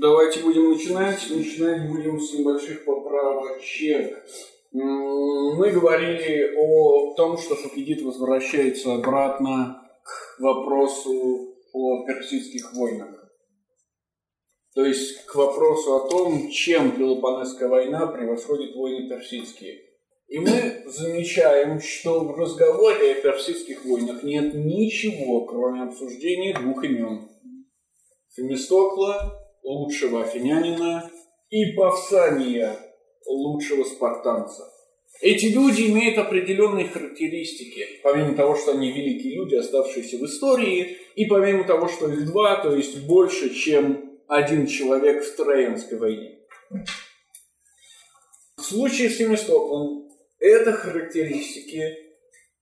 Давайте будем начинать. Начинать будем с небольших поправочек. Мы говорили о том, что Факидит возвращается обратно к вопросу о персидских войнах. То есть к вопросу о том, чем Пелопонесская война превосходит войны персидские. И мы замечаем, что в разговоре о персидских войнах нет ничего, кроме обсуждения двух имен. Фемистокла, лучшего афинянина, и Павсания, лучшего спартанца. Эти люди имеют определенные характеристики, помимо того, что они великие люди, оставшиеся в истории, и помимо того, что их два, то есть больше, чем один человек в Троянской войне. В случае с Фемистоклом это характеристики,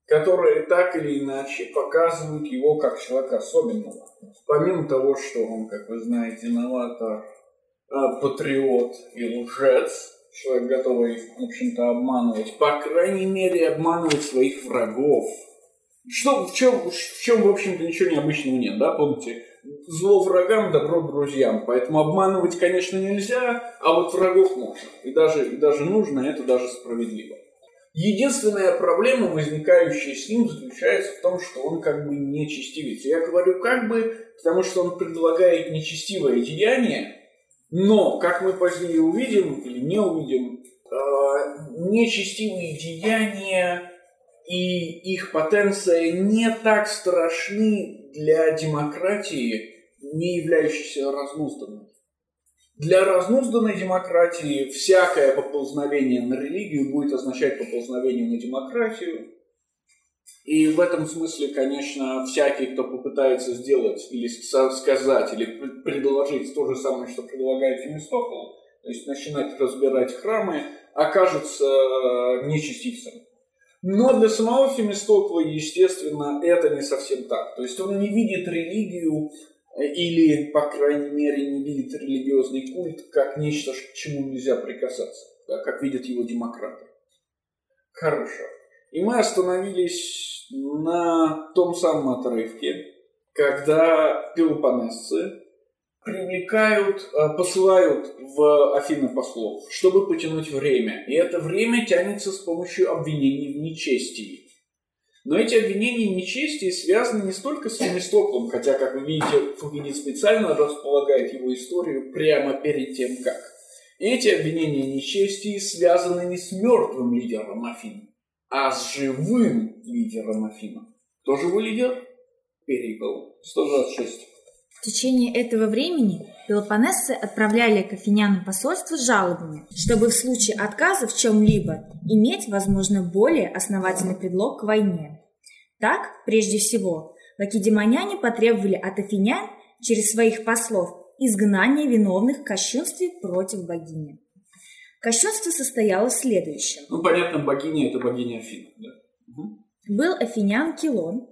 которые так или иначе показывают его как человека особенного. Помимо того, что он, как вы знаете, новатор, а, патриот и лжец, человек готовый, в общем-то, обманывать, по крайней мере, обманывать своих врагов. Что, в чем, в чем, в общем-то, ничего необычного нет, да, помните? Зло врагам, добро друзьям. Поэтому обманывать, конечно, нельзя, а вот врагов можно. И даже, и даже нужно, это даже справедливо. Единственная проблема, возникающая с ним, заключается в том, что он как бы нечестивец. Я говорю как бы, потому что он предлагает нечестивое деяние, но, как мы позднее увидим или не увидим, э, нечестивые деяния и их потенция не так страшны для демократии, не являющейся разнузданной. Для разнузданной демократии всякое поползновение на религию будет означать поползновение на демократию. И в этом смысле, конечно, всякий, кто попытается сделать или сказать, или предложить то же самое, что предлагает Фемистокл, то есть начинать разбирать храмы, окажется нечестивцем. Но для самого Фемистокла, естественно, это не совсем так. То есть он не видит религию или, по крайней мере, не видит религиозный культ как нечто, к чему нельзя прикасаться, да, как видят его демократы. Хорошо. И мы остановились на том самом отрывке, когда пелопонесцы привлекают, э, посылают в Афины послов, чтобы потянуть время. И это время тянется с помощью обвинений в нечестии. Но эти обвинения нечестия связаны не столько с Фемистоклом, хотя, как вы видите, Фугенит специально располагает его историю прямо перед тем, как. Эти обвинения нечестия связаны не с мертвым лидером Афин, а с живым лидером Афина. Кто живой лидер? Перикл. 126. В течение этого времени пелопонесцы отправляли к афинянам посольство с жалобами, чтобы в случае отказа в чем-либо иметь, возможно, более основательный предлог к войне. Так, прежде всего, лакедемоняне потребовали от афинян через своих послов изгнания виновных в кощунстве против богини. Кощунство состояло в следующем. Ну, понятно, богиня – это богиня Афин. Да? Угу. Был афинян Килон,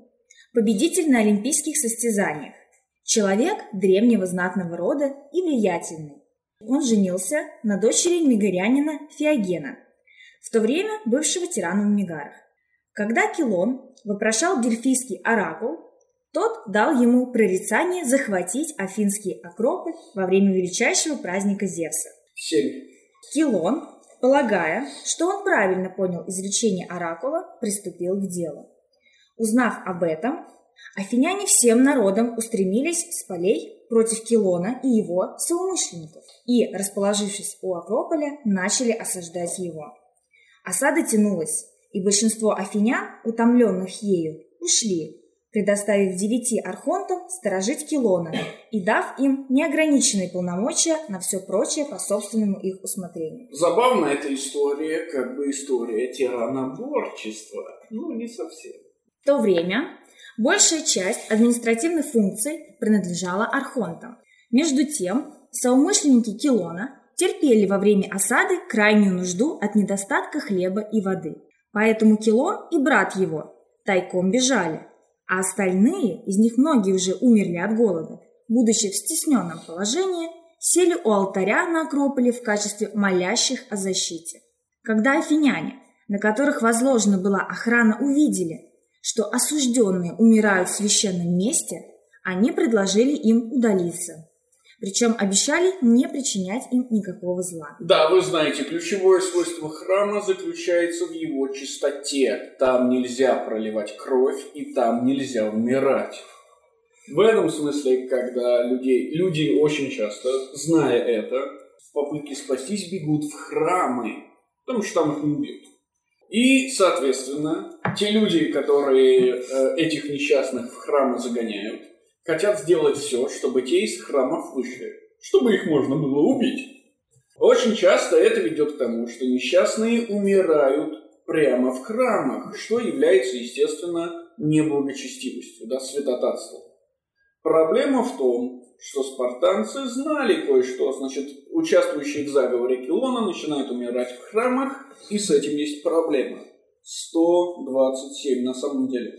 победитель на олимпийских состязаниях, Человек древнего знатного рода и влиятельный. Он женился на дочери мегарянина Феогена, в то время бывшего тирана в Мегарах. Когда Килон вопрошал дельфийский оракул, тот дал ему прорицание захватить Афинский Акрополь во время величайшего праздника Зевса. Килон, полагая, что он правильно понял изречение оракула, приступил к делу. Узнав об этом, Афиняне всем народом устремились с полей против Килона и его соумышленников и, расположившись у Акрополя, начали осаждать его. Осада тянулась, и большинство афинян, утомленных ею, ушли, предоставив девяти архонтам сторожить Килона и дав им неограниченные полномочия на все прочее по собственному их усмотрению. Забавно эта история, как бы история тираноборчества. Ну, не совсем. В то время Большая часть административных функций принадлежала архонтам. Между тем, соумышленники Килона терпели во время осады крайнюю нужду от недостатка хлеба и воды. Поэтому Килон и брат его тайком бежали, а остальные, из них многие уже умерли от голода, будучи в стесненном положении, сели у алтаря на Акрополе в качестве молящих о защите. Когда афиняне, на которых возложена была охрана, увидели, что осужденные умирают в священном месте, они предложили им удалиться. причем обещали не причинять им никакого зла. Да, вы знаете, ключевое свойство храма заключается в его чистоте. Там нельзя проливать кровь и там нельзя умирать. В этом смысле, когда людей, люди очень часто, зная это, в попытке спастись бегут в храмы, потому что там их не убьют. И, соответственно, те люди, которые э, этих несчастных в храмы загоняют, хотят сделать все, чтобы те из храмов вышли, чтобы их можно было убить. Очень часто это ведет к тому, что несчастные умирают прямо в храмах, что является, естественно, неблагочестивостью, да, святотатством. Проблема в том, что спартанцы знали кое-что, значит, участвующие в заговоре Килона начинают умирать в храмах, и с этим есть проблема. 127 на самом деле.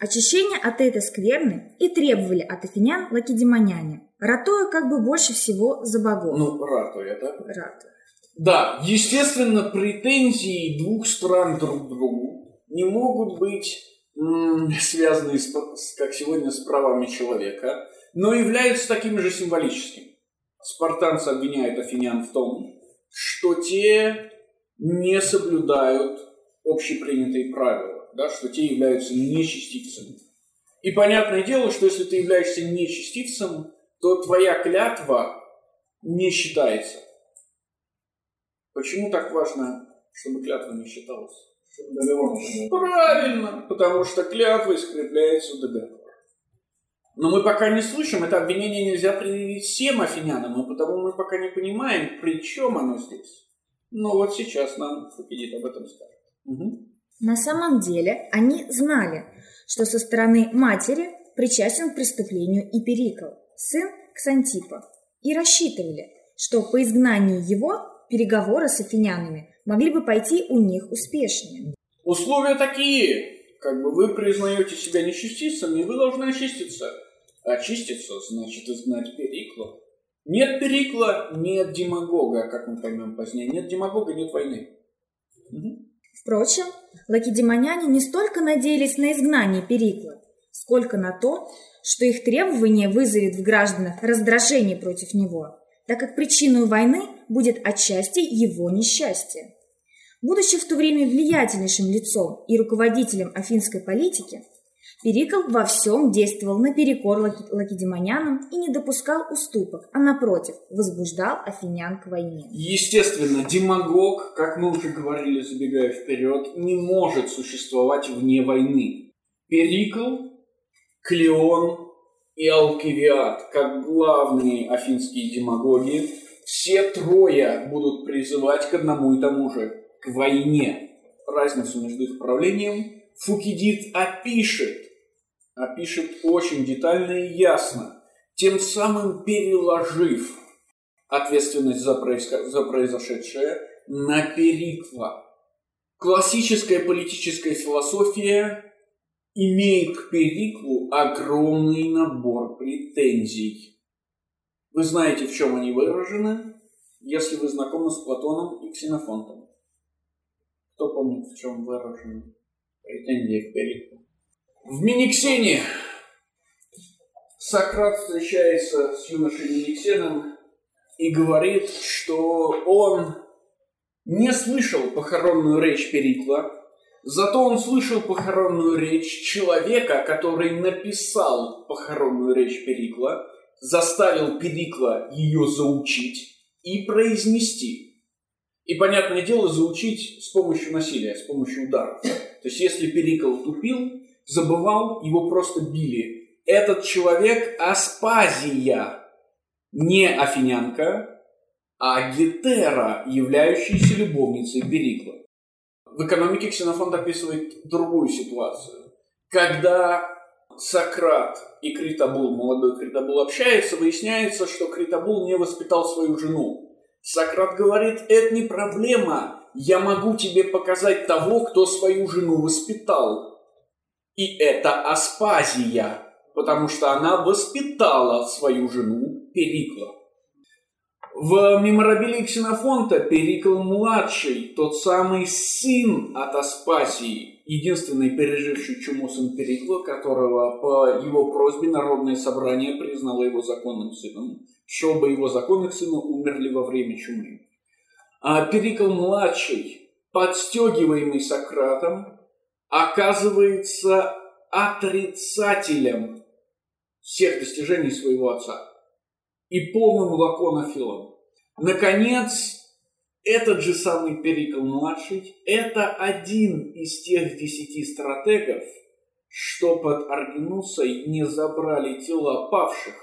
Очищение от этой скверны и требовали от афинян лакедемоняне, ратуя как бы больше всего за богов. Ну, ратуя, да? Ратуя. Да, естественно, претензии двух стран друг к другу не могут быть м, связаны, с, как сегодня, с правами человека, но являются таким же символическим. Спартанцы обвиняют афинян в том, что те не соблюдают общепринятые правила, да, что те являются нечестивцами. И понятное дело, что если ты являешься нечестивцем, то твоя клятва не считается. Почему так важно, чтобы клятва не считалась? Чтобы договор не Правильно, потому что клятва скрепляется договор. Но мы пока не слышим, это обвинение нельзя предъявить всем афинянам, и потому мы пока не понимаем, при чем оно здесь. Но вот сейчас нам Фукидид об этом скажет. Угу. На самом деле они знали, что со стороны матери причастен к преступлению и Перикл, сын Ксантипа, и рассчитывали, что по изгнании его переговоры с афинянами могли бы пойти у них успешнее. Условия такие. Как бы вы признаете себя нечестивцем, и вы должны очиститься. Очиститься значит изгнать Перикла. Нет Перикла, нет демагога, как мы поймем позднее. Нет демагога, нет войны. Впрочем, лакедемоняне не столько надеялись на изгнание Перикла, сколько на то, что их требование вызовет в гражданах раздражение против него, так как причиной войны будет отчасти его несчастье. Будучи в то время влиятельнейшим лицом и руководителем афинской политики, Перикл во всем действовал наперекор лакедемонянам и не допускал уступок, а напротив, возбуждал афинян к войне. Естественно, демагог, как мы уже говорили, забегая вперед, не может существовать вне войны. Перикл, Клеон и Алкивиад, как главные афинские демагоги, все трое будут призывать к одному и тому же, к войне. Разницу между их правлением Фукидид опишет опишет очень детально и ясно, тем самым переложив ответственность за, произ... за произошедшее на Перикла. Классическая политическая философия имеет к Периклу огромный набор претензий. Вы знаете, в чем они выражены, если вы знакомы с Платоном и Ксенофонтом. Кто помнит, в чем выражены претензии к Периклу? В Миниксене Сократ встречается с юношей Миниксеном и говорит, что он не слышал похоронную речь Перикла, зато он слышал похоронную речь человека, который написал похоронную речь Перикла, заставил Перикла ее заучить и произнести. И, понятное дело, заучить с помощью насилия, с помощью ударов. То есть, если Перикл тупил, забывал, его просто били. Этот человек Аспазия, не афинянка, а Гетера, являющаяся любовницей Перикла. В экономике Ксенофонт описывает другую ситуацию. Когда Сократ и Критобул, молодой Критобул, общаются, выясняется, что Критобул не воспитал свою жену. Сократ говорит, это не проблема, я могу тебе показать того, кто свою жену воспитал. И это Аспазия, потому что она воспитала свою жену Перикла. В меморабилии Ксенофонта Перикл-младший, тот самый сын от Аспасии, единственный переживший чуму сын Перикла, которого по его просьбе Народное собрание признало его законным сыном, что оба его законных сына умерли во время чумы. А Перикл-младший, подстегиваемый Сократом, оказывается отрицателем всех достижений своего отца и полным лаконофилом. Наконец, этот же самый Перикл-младший – это один из тех десяти стратегов, что под Аргинусой не забрали тела павших,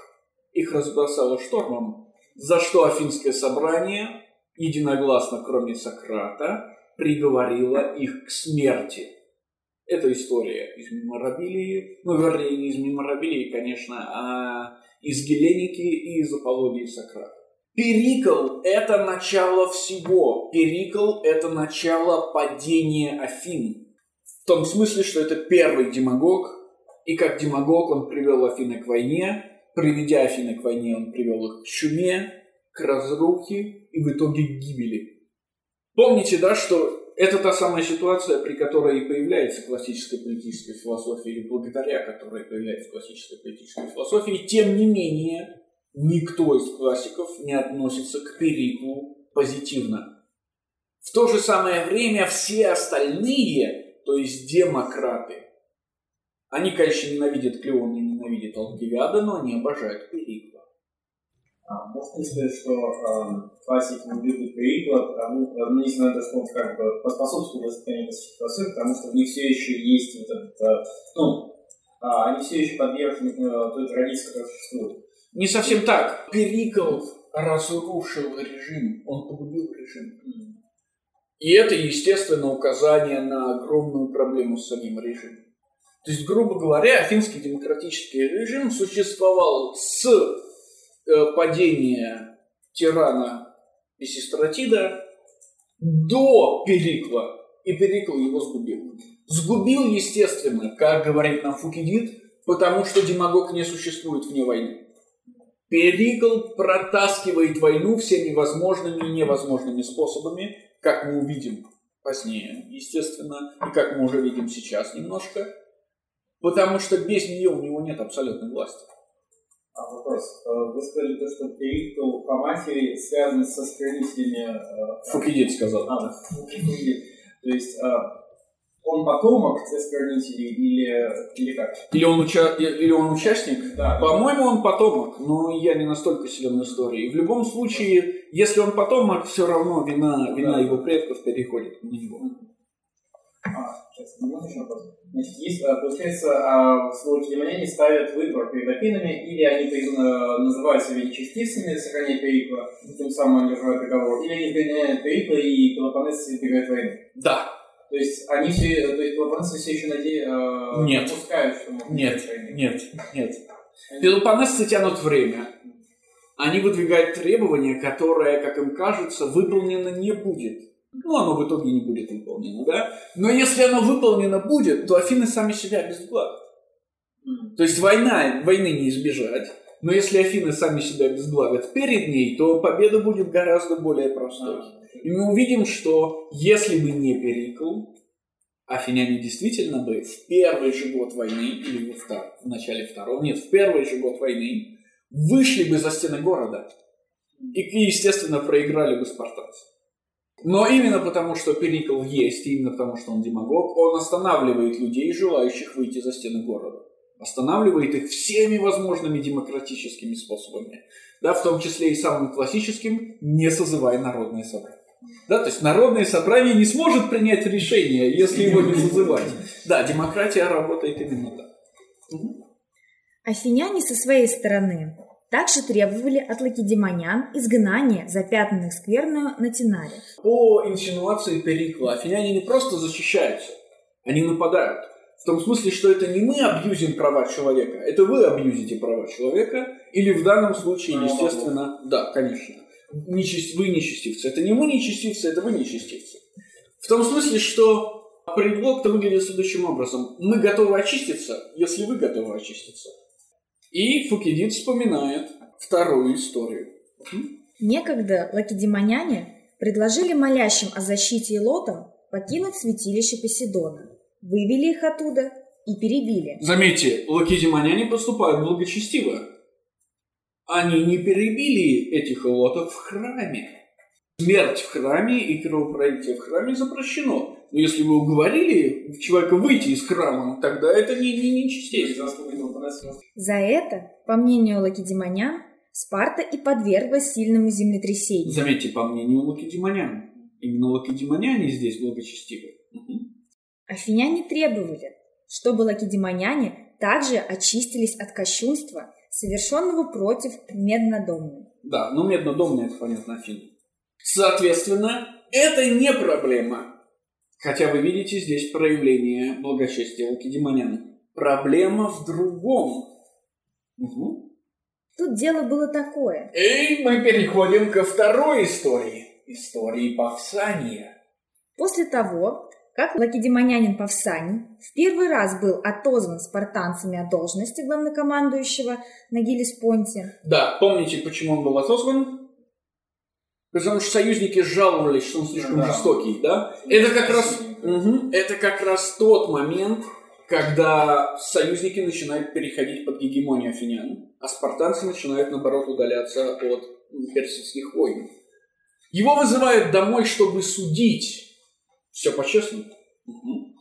их разбросало штормом, за что Афинское собрание, единогласно кроме Сократа, приговорило их к смерти. Это история из меморабилии, ну, вернее, не из меморабилии, конечно, а из Геленики и из апологии Сократа. Перикл – это начало всего. Перикл – это начало падения Афин. В том смысле, что это первый демагог, и как демагог он привел Афины к войне, приведя Афины к войне, он привел их к чуме, к разрухе и в итоге к гибели. Помните, да, что это та самая ситуация, при которой и появляется классическая политическая философия, или благодаря которой появляется классическая политическая философия. И тем не менее, никто из классиков не относится к Периклу позитивно. В то же самое время все остальные, то есть демократы, они, конечно, ненавидят Клеона и ненавидят Алкивиада, но они обожают Перикла. А, можно сказать, что э, классики не любят периклад, потому, ну, если надо сказать, как бы поспособствовать воспитанию классической философии, потому что в них все еще есть вот этот, э, ну, э, они все еще подвержены э, той традиции, которая существует. Не совсем так. Перикл разрушил режим, он погубил режим. И это, естественно, указание на огромную проблему с самим режимом. То есть, грубо говоря, афинский демократический режим существовал с падения тирана Писистратида до Перикла, и Перикл его сгубил. Сгубил, естественно, как говорит нам Фукидид, потому что демагог не существует вне войны. Перикл протаскивает войну всеми возможными и невозможными способами, как мы увидим позднее, естественно, и как мы уже видим сейчас немножко, потому что без нее у него нет абсолютной власти. А вопрос. Э, вы сказали, то, что Перикту по матери связан со скрынителями... Э, Фукидид сказал. А, Фукидид. То есть э, он потомок скрынителей или, или как? Или он, уча... или он участник? Да. По-моему, он потомок, но я не настолько силен в истории. В любом случае, если он потомок, все равно вина, вина да. его предков переходит на него. А, сейчас, немного еще вопрос. Значит, есть, а, получается, а, лакедемоняне ставят выбор перед Афинами, или они называют себя нечестивцами, сохраняя Перикла, тем самым они держат договор, или они перегоняют Перикла и пелопонесцы избегают войны. Да. То есть они все, то есть пелопонесцы все еще наде... А, нет. допускают, что могут Нет, нет, нет. Пелопонесцы тянут время. Они выдвигают требования, которое, как им кажется, выполнено не будет. Ну, оно в итоге не будет выполнено, да? Но если оно выполнено будет, то Афины сами себя обезглавят. То есть война, войны не избежать. Но если Афины сами себя обезглавят перед ней, то победа будет гораздо более простой. И мы увидим, что если бы не Перикл, афиняне действительно бы в первый же год войны, или во втор... в начале второго, нет, в первый же год войны, вышли бы за стены города. И, естественно, проиграли бы спартанцам. Но именно потому, что Перикл есть, именно потому, что он демагог, он останавливает людей, желающих выйти за стены города. Останавливает их всеми возможными демократическими способами. Да, в том числе и самым классическим, не созывая народное собрание. Да, то есть народное собрание не сможет принять решение, если его не созывать. Да, демократия работает именно так. Угу. Афиняне со своей стороны также требовали от лакедемонян изгнания запятнанных скверную на Тинаре. По инсинуации Перикла, афиняне не просто защищаются, они нападают. В том смысле, что это не мы абьюзим права человека, это вы абьюзите права человека, или в данном случае, естественно, да, конечно, вы нечестивцы. Это не мы нечестивцы, это вы нечестивцы. В том смысле, что предлог-то выглядит следующим образом. Мы готовы очиститься, если вы готовы очиститься. И Фукидид вспоминает вторую историю. Некогда лакедемоняне предложили молящим о защите и лотам покинуть святилище Поседона, вывели их оттуда и перебили. Заметьте, лакедемоняне поступают благочестиво. Они не перебили этих лотов в храме. Смерть в храме и кровопролитие в храме запрещено. Но если вы уговорили человека выйти из храма, тогда это не, не, не чистейшее. За это, по мнению лакедемонян, Спарта и подверглась сильному землетрясению. Заметьте, по мнению лакедемонян. Именно лакедемоняне здесь благочестивы. Угу. Афиняне требовали, чтобы лакедемоняне также очистились от кощунства, совершенного против Меднодомной. Да, но Меднодомная, это понятно, Афины. Соответственно, это не проблема. Хотя вы видите здесь проявление благочестия лакедемонян. Проблема в другом. Угу. Тут дело было такое. И мы переходим ко второй истории. Истории Павсания. После того, как лакедемонянин Павсаний в первый раз был отозван спартанцами от должности главнокомандующего на Гелиспонте. Да, помните, почему он был отозван? Потому что союзники жаловались, что он слишком да. жестокий, да? Это как раз, угу, это как раз тот момент, когда союзники начинают переходить под гегемонию афинян, а спартанцы начинают, наоборот, удаляться от персидских войн. Его вызывают домой, чтобы судить. Все по-честному. Угу.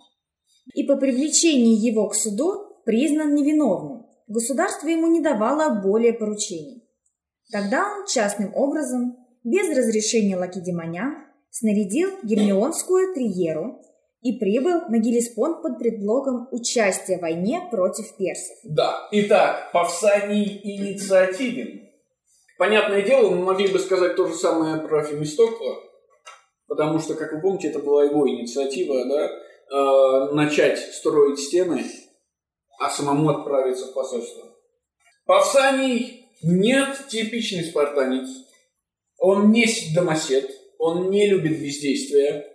И по привлечении его к суду признан невиновным. Государство ему не давало более поручений. Тогда он частным образом, без разрешения Лакедемоня, снарядил гермионскую триеру и прибыл на Гелеспонд под предлогом участия в войне против персов. Да, итак, Павсаний инициативен. Понятное дело, мы могли бы сказать то же самое про Фемистокла, потому что, как вы помните, это была его инициатива, да, э, начать строить стены, а самому отправиться в посольство. Павсаний нет типичный спартанец. Он не домосед, он не любит бездействия,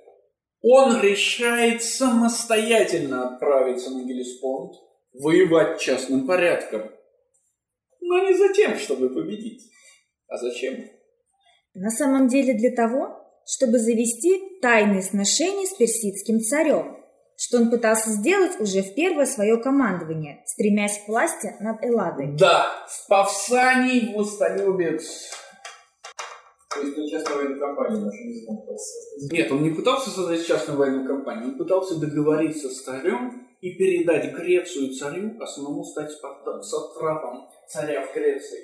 он решает самостоятельно отправиться на Гелеспонд, воевать частным порядком. Но не за тем, чтобы победить. А зачем? На самом деле для того, чтобы завести тайные сношения с персидским царем, что он пытался сделать уже в первое свое командование, стремясь к власти над Элладой. Да, в Павсаний властолюбец Нет, он не пытался создать частную военную компанию, он пытался договориться с царем и передать Грецию царю, а самому стать сатрапом царя в Греции.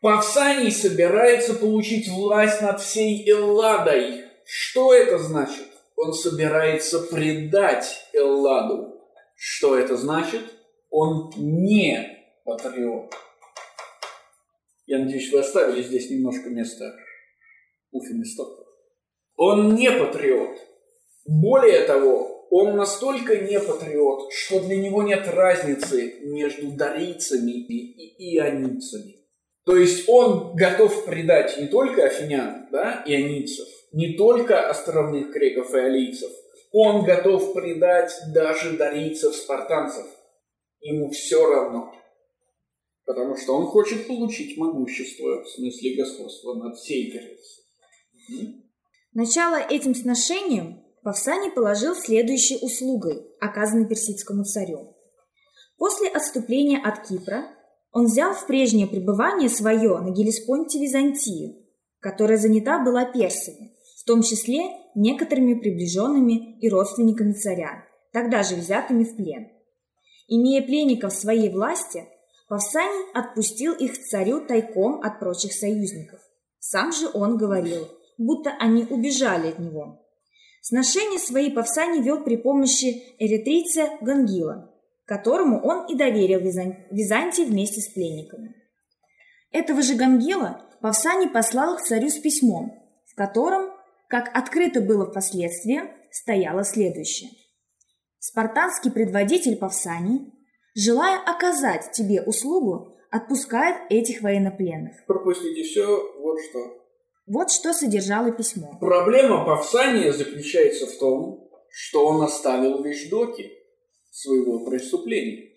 Павсаний собирается получить власть над всей Элладой. Что это значит? Он собирается предать Элладу. Что это значит? Он не патриот. Я надеюсь, вы оставили здесь немножко места у Фемистоклов. Он не патриот. Более того, он настолько не патриот, что для него нет разницы между дарийцами и ионийцами. То есть он готов предать не только афинян, да, ионийцев, не только островных греков и алийцев, он готов предать даже дарийцев, спартанцев. Ему все равно. Потому что он хочет получить могущество, в смысле господства над всей Грецией. Начало этим сношением Павсаний положил следующей услугой, оказанной персидскому царю. После отступления от Кипра он взял в прежнее пребывание свое на Гелеспонте Византию, которая занята была персами, в том числе некоторыми приближенными и родственниками царя, тогда же взятыми в плен. Имея пленников в своей власти, Павсаний отпустил их царю тайком от прочих союзников. Сам же он говорил – будто они убежали от него. Сношения свои Павсани вел при помощи эритрийца Гангила, которому он и доверил Византии вместе с пленниками. Этого же Гангила Павсани послал к царю с письмом, в котором, как открыто было впоследствии, стояло следующее. «Спартанский предводитель Павсаний, желая оказать тебе услугу, отпускает этих военнопленных». Пропустите все, вот что. Вот что содержало письмо. Проблема Павсания заключается в том, что он оставил вещдоки своего преступления.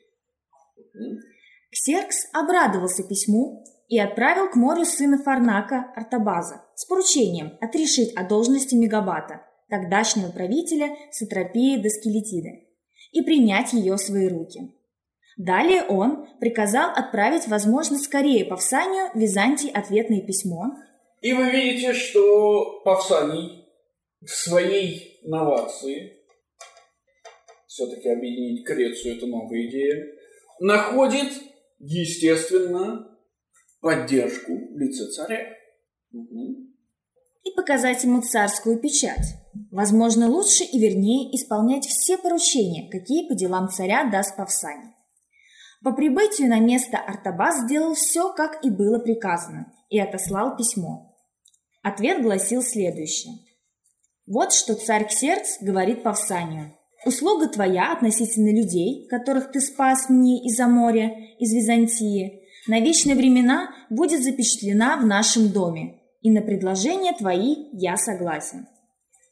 Ксеркс обрадовался письму и отправил к морю сына Фарнака Артабаза, с поручением отрешить от должности Мегабата, тогдашнего правителя Сатропии Доскелетиды, и принять ее в свои руки. Далее он приказал отправить, возможно, скорее Павсанию Византии ответное письмо. И вы видите, что Павсаний в своей новации, все-таки объединить Грецию – это новая идея, находит, естественно, поддержку в лице царя. Угу. И показать ему царскую печать. Возможно, лучше и вернее исполнять все поручения, какие по делам царя даст Павсаний. По прибытию на место Артабас сделал все, как и было приказано, и отослал письмо. Ответ гласил следующее. «Вот что царь Ксеркс говорит Павсанию. Услуга твоя относительно людей, которых ты спас мне из-за моря, из Византии, на вечные времена будет запечатлена в нашем доме, и на предложения твои я согласен».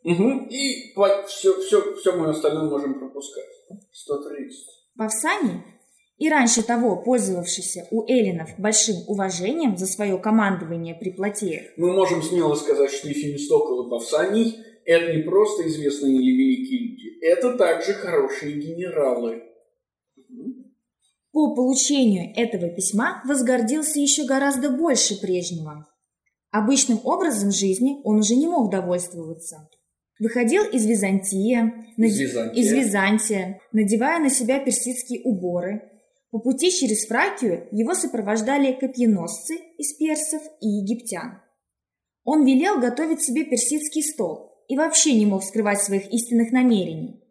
Угу. И все, все, все мы остальное можем пропускать. 130. Павсаний и раньше того пользовавшийся у эллинов большим уважением за свое командование при Платеях. Мы можем смело сказать, что Ефимистокл и Павсаний – это не просто известные или великие люди, это также хорошие генералы. По получению этого письма возгордился еще гораздо больше прежнего. Обычным образом жизни он уже не мог довольствоваться. Выходил из Византии, из, Византия. из Византия, надевая на себя персидские уборы, по пути через Фракию его сопровождали копьеносцы из персов и египтян. Он велел готовить себе персидский стол и вообще не мог скрывать своих истинных намерений.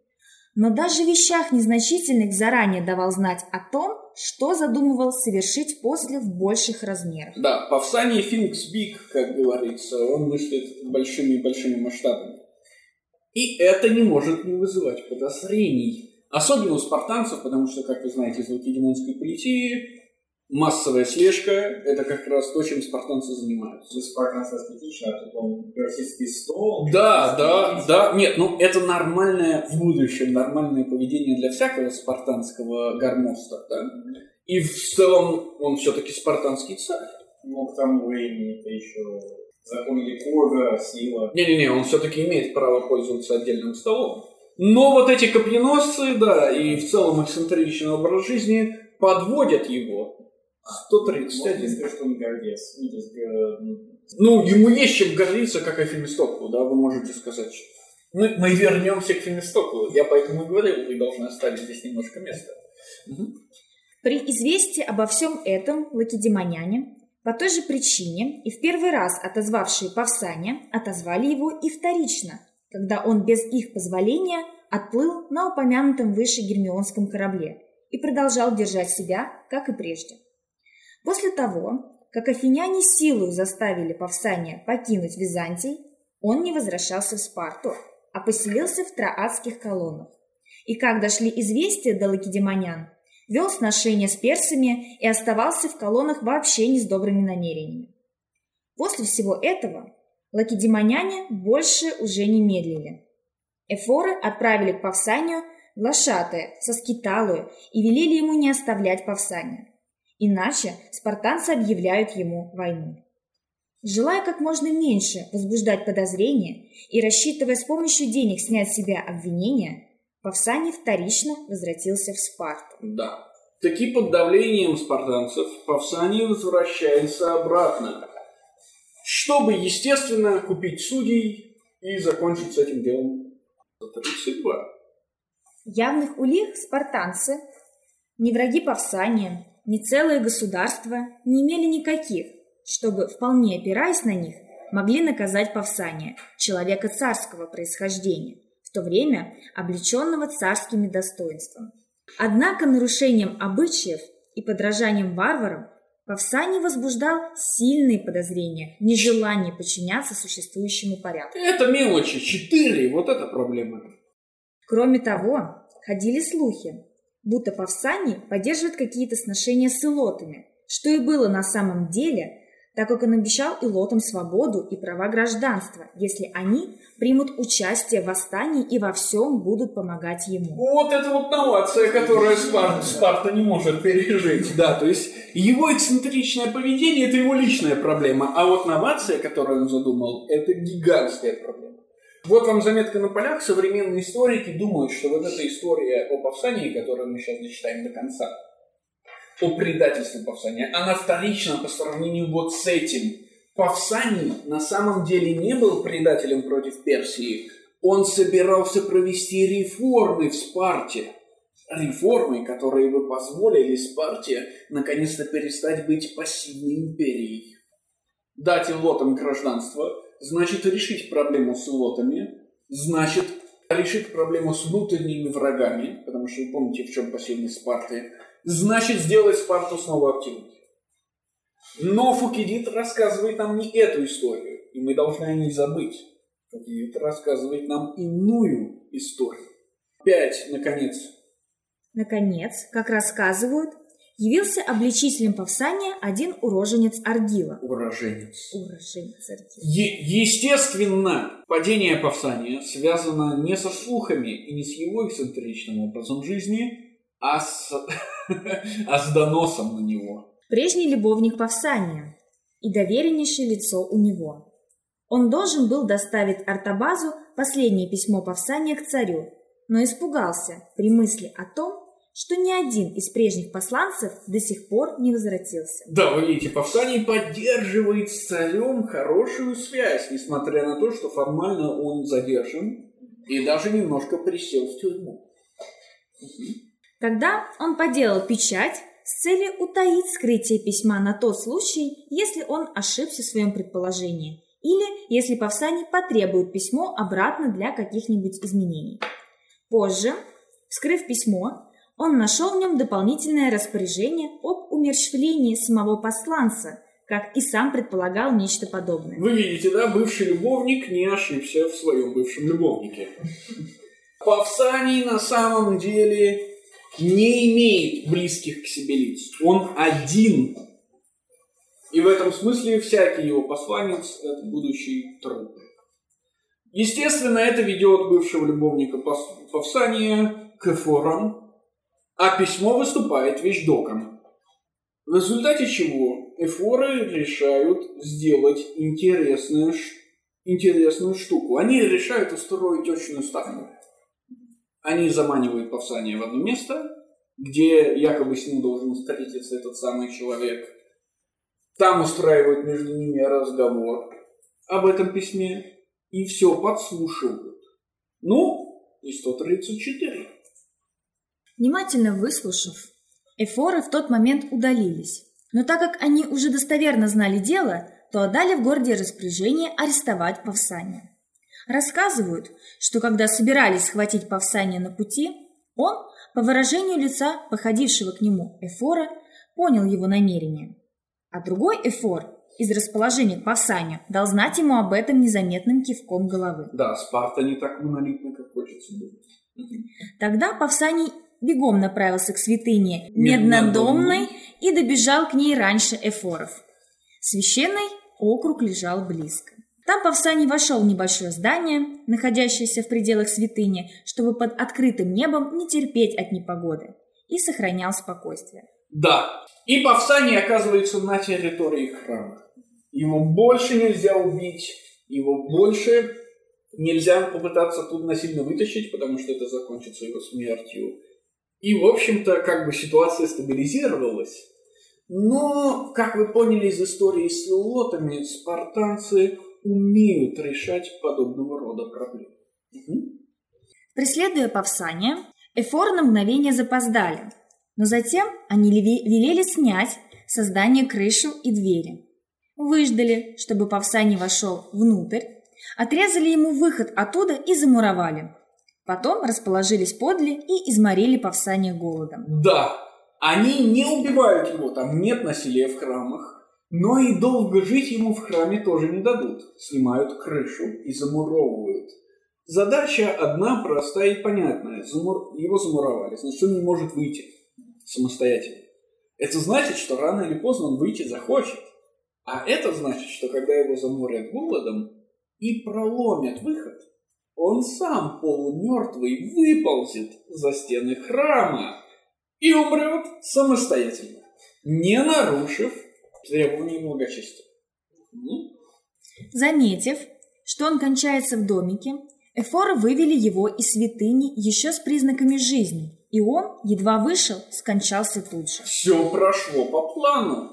Но даже в вещах незначительных заранее давал знать о том, что задумывал совершить после в больших размерах. Да, Павсаний Финкс Биг, как говорится, он мыслит большими-большими масштабами. И это не может не вызывать подозрений. Особенно у спартанцев, потому что, как вы знаете, из лакедемонской политии массовая слежка – это как раз то, чем спартанцы занимаются. То спартанцы аскетичны, а он персидский стол. Да, да, да. Нет, ну это нормальное в будущем, нормальное поведение для всякого спартанского гармоста, да? И в целом он все-таки спартанский царь. Ну, к тому времени это еще закон Ликорга, сила. Не-не-не, он все-таки имеет право пользоваться отдельным столом. Но вот эти копьеносцы, да, и в целом эксцентричный образ жизни подводят его. 131. Можно сказать, что он гордец. Ну, есть, э, ну, ему есть чем гордиться, как и Фемистоклу, да, вы можете сказать. Мы, мы вернемся к Фемистоклу. Я поэтому и говорил, вы должны оставить здесь немножко места. Угу. При известии обо всем этом лакедемоняне по той же причине и в первый раз отозвавшие Павсания отозвали его и вторично – когда он без их позволения отплыл на упомянутом выше гермионском корабле и продолжал держать себя, как и прежде. После того, как афиняне силою заставили Павсания покинуть Византий, он не возвращался в Спарту, а поселился в троадских колоннах. И как дошли известия до лакедемонян, вел сношения с персами и оставался в колоннах вообще не с добрыми намерениями. После всего этого Лакедемоняне больше уже не медлили. Эфоры отправили к Павсанию глашатая со скиталую и велели ему не оставлять Павсания. Иначе спартанцы объявляют ему войну. Желая как можно меньше возбуждать подозрения и рассчитывая с помощью денег снять с себя обвинения, Павсаний вторично возвратился в Спарту. Да. Таки под давлением спартанцев Павсаний возвращается обратно чтобы, естественно, купить судей и закончить с этим делом. 32. Явных улик спартанцы, ни враги Павсания, ни целое государство не имели никаких, чтобы, вполне опираясь на них, могли наказать Павсания, человека царского происхождения, в то время облеченного царскими достоинствами. Однако нарушением обычаев и подражанием варварам Павсаний возбуждал сильные подозрения, нежелание подчиняться существующему порядку. Это мелочи, четыре, вот это проблема. Кроме того, ходили слухи, будто Павсаний поддерживает какие-то сношения с илотами, что и было на самом деле, так как он обещал и лотам свободу и права гражданства, если они примут участие в восстании и во всем будут помогать ему. Вот это вот новация, которую Спарта, Спарта не может пережить. Да, то есть его эксцентричное поведение – это его личная проблема, а вот новация, которую он задумал, это гигантская проблема. Вот вам заметка на полях. Современные историки думают, что вот эта история о повстании, которую мы сейчас зачитаем до конца, о предательстве Павсания, она вторична по сравнению вот с этим. Павсаний на самом деле не был предателем против Персии. Он собирался провести реформы в Спарте. Реформы, которые бы позволили Спарте наконец-то перестать быть пассивной империей. Дать лотам гражданство, значит решить проблему с лотами, значит решить проблему с внутренними врагами, потому что вы помните, в чем пассивность Спарты, значит сделать Спарту снова активной. Но Фукидид рассказывает нам не эту историю, и мы должны о ней забыть. Фукидид рассказывает нам иную историю. Пять, наконец. Наконец, как рассказывают, явился обличителем Павсания один уроженец Аргила. Уроженец. Уроженец Аргила. Е- естественно, падение Павсания связано не со слухами и не с его эксцентричным образом жизни, а с, а с доносом на него. Прежний любовник Павсания и довереннейшее лицо у него. Он должен был доставить Артабазу последнее письмо Павсания к царю, но испугался при мысли о том, что ни один из прежних посланцев до сих пор не возвратился. Да, вы видите, Павсаний поддерживает с царем хорошую связь, несмотря на то, что формально он задержан и даже немножко присел в тюрьму. Тогда он поделал печать с целью утаить скрытие письма на тот случай, если он ошибся в своем предположении, или если Павсаний потребует письмо обратно для каких-нибудь изменений. Позже, вскрыв письмо, он нашел в нем дополнительное распоряжение об умерщвлении самого посланца, как и сам предполагал нечто подобное. Вы видите, да, бывший любовник не ошибся в своем бывшем любовнике. Павсаний на самом деле не имеет близких к себе лиц. Он один. И в этом смысле всякий его посланец – это будущий труп. Естественно, это ведет бывшего любовника Павсания к эфорам, а письмо выступает вещдоком. В результате чего эфоры решают сделать интересную, интересную штуку. Они решают устроить очную ставку. Они заманивают Павсания в одно место, где якобы с ним должен встретиться этот самый человек. Там устраивают между ними разговор об этом письме и все подслушивают. Ну, и 134. Внимательно выслушав, эфоры в тот момент удалились. Но так как они уже достоверно знали дело, то отдали в городе распоряжение арестовать Павсания. Рассказывают, что когда собирались схватить Павсания на пути, он, по выражению лица походившего к нему Эфора, понял его намерение. А другой Эфор из расположения к Павсанию дал знать ему об этом незаметным кивком головы. Да, Спарта не так монолитна, как хочется быть. Тогда Павсаний бегом направился к святыне Меднодомной и добежал к ней раньше Эфоров. Священный округ лежал близко. Там Павсаний вошел в небольшое здание, находящееся в пределах святыни, чтобы под открытым небом не терпеть от непогоды, и сохранял спокойствие. Да, и Павсаний оказывается на территории храма. Его больше нельзя убить, его больше нельзя попытаться тут насильно вытащить, потому что это закончится его смертью. И, в общем-то, как бы ситуация стабилизировалась. Но, как вы поняли из истории с лотами, спартанцы умеют решать подобного рода проблемы. Угу. Преследуя Павсания, эфоры на мгновение запоздали, но затем они велели снять со здания крышу и двери. Выждали, чтобы Павсаний вошел внутрь, отрезали ему выход оттуда и замуровали. Потом расположились подле и изморили Павсания голодом. Да, они не убивают его, там нет насилия в храмах, но и долго жить ему в храме тоже не дадут. Снимают крышу и замуровывают. Задача одна, простая и понятная. Замур... Его замуровали, значит, он не может выйти самостоятельно. Это значит, что рано или поздно он выйти захочет. А это значит, что когда его заморят голодом и проломят выход, он сам полумертвый выползет за стены храма и умрет самостоятельно, не нарушив требований благочестия. Заметив, что он кончается в домике, эфоры вывели его из святыни еще с признаками жизни, и он, едва вышел, скончался тут же. Все прошло по плану.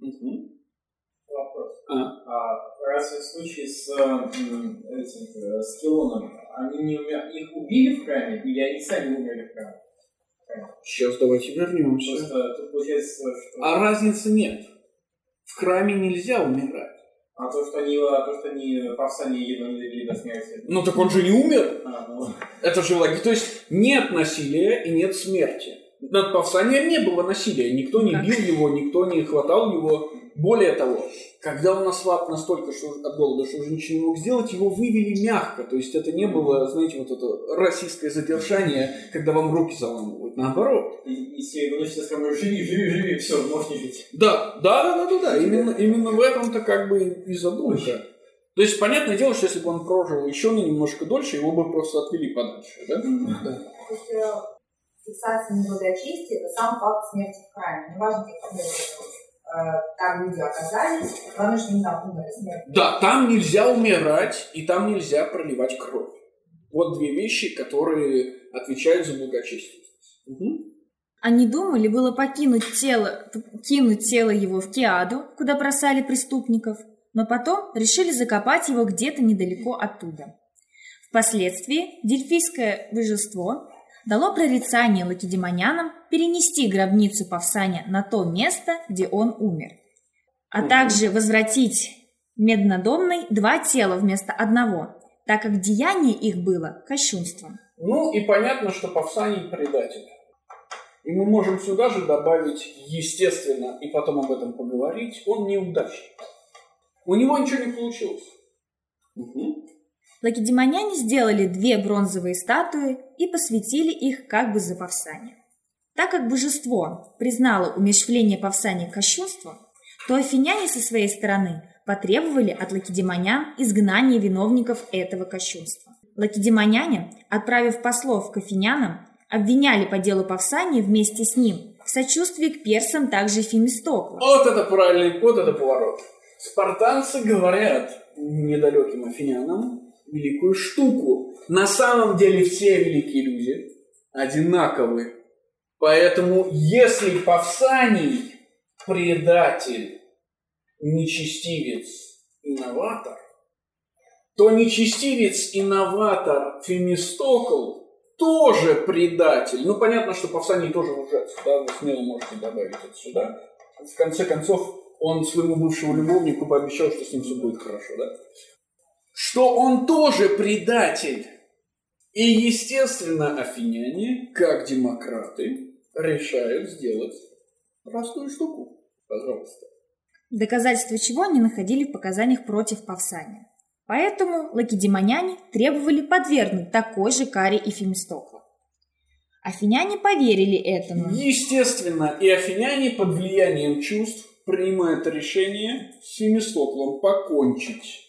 Угу. Вопрос. А. А разве в случае с, этим, э, с Килоном, они не умер... их убили в храме, или они сами умерли в храме? Сейчас давайте вернемся. Просто тут получается, что... А разницы нет. В храме нельзя умирать. А то, что они, а то, что они повстание едва не довели до смерти. Ну так он же не умер. А, ну, Это же логично. То есть нет насилия и нет смерти. Над повстанием не было насилия. Никто не бил его, никто не хватал его. Более того, когда он ослаб настолько что от голода, что уже ничего не мог сделать, его вывели мягко. То есть это не было, знаете, вот это российское задержание, когда вам руки заламывают. Наоборот. и, и все выносят с камеры, живи, живи, живи, все, можешь не жить. Да, да, да, да, да, да. Именно, именно в этом-то как бы и задумка. То есть, понятное дело, что если бы он прожил еще на немножко дольше, его бы просто отвели подальше, да? Да. То есть э, фиксация неблагочестия – это сам факт смерти в храме. Неважно, как э, там люди оказались, главное, что они там умерли смертью. Да, там нельзя умирать, и там нельзя проливать кровь. Вот две вещи, которые отвечают за благочестие. Мгм. Они думали было покинуть тело, кинуть тело его в Киаду, куда бросали преступников, но потом решили закопать его где-то недалеко оттуда. Впоследствии дельфийское божество дало прорицание лакедемонянам перенести гробницу Павсаня на то место, где он умер, а также возвратить меднодомной два тела вместо одного, так как деяние их было кощунством. Ну и понятно, что Павсаний предатель. И мы можем сюда же добавить, естественно, и потом об этом поговорить, он неудачник. У него ничего не получилось. Мгм. Лакедемоняне сделали две бронзовые статуи и посвятили их как бы за Павсане. Так как божество признало умерщвление Павсания кощунством, то афиняне со своей стороны потребовали от лакедемонян изгнания виновников этого кощунства. Лакедемоняне, отправив послов к афинянам, обвиняли по делу Павсания вместе с ним в сочувствии к персам также Фемистокла. Вот это правильный, вот это поворот. Спартанцы говорят недалеким афинянам великую штуку. На самом деле все великие люди одинаковы. Поэтому если Павсаний предатель, нечестивец, инноватор, то нечестивец, инноватор Фемистокл тоже предатель. Ну, понятно, что Павсаний тоже лжец, да, вы смело можете добавить это сюда. В конце концов, он своему бывшему любовнику пообещал, что с ним все будет хорошо, да? Что он тоже предатель. И, естественно, афиняне, как демократы, решают сделать простую штуку. Пожалуйста. доказательства чего они находили в показаниях против Павсания. Поэтому лакедемоняне требовали подвергнуть такой же каре и Фемистокла. Афиняне поверили этому. Естественно, и афиняне под влиянием чувств принимают решение с Фемистоклом покончить.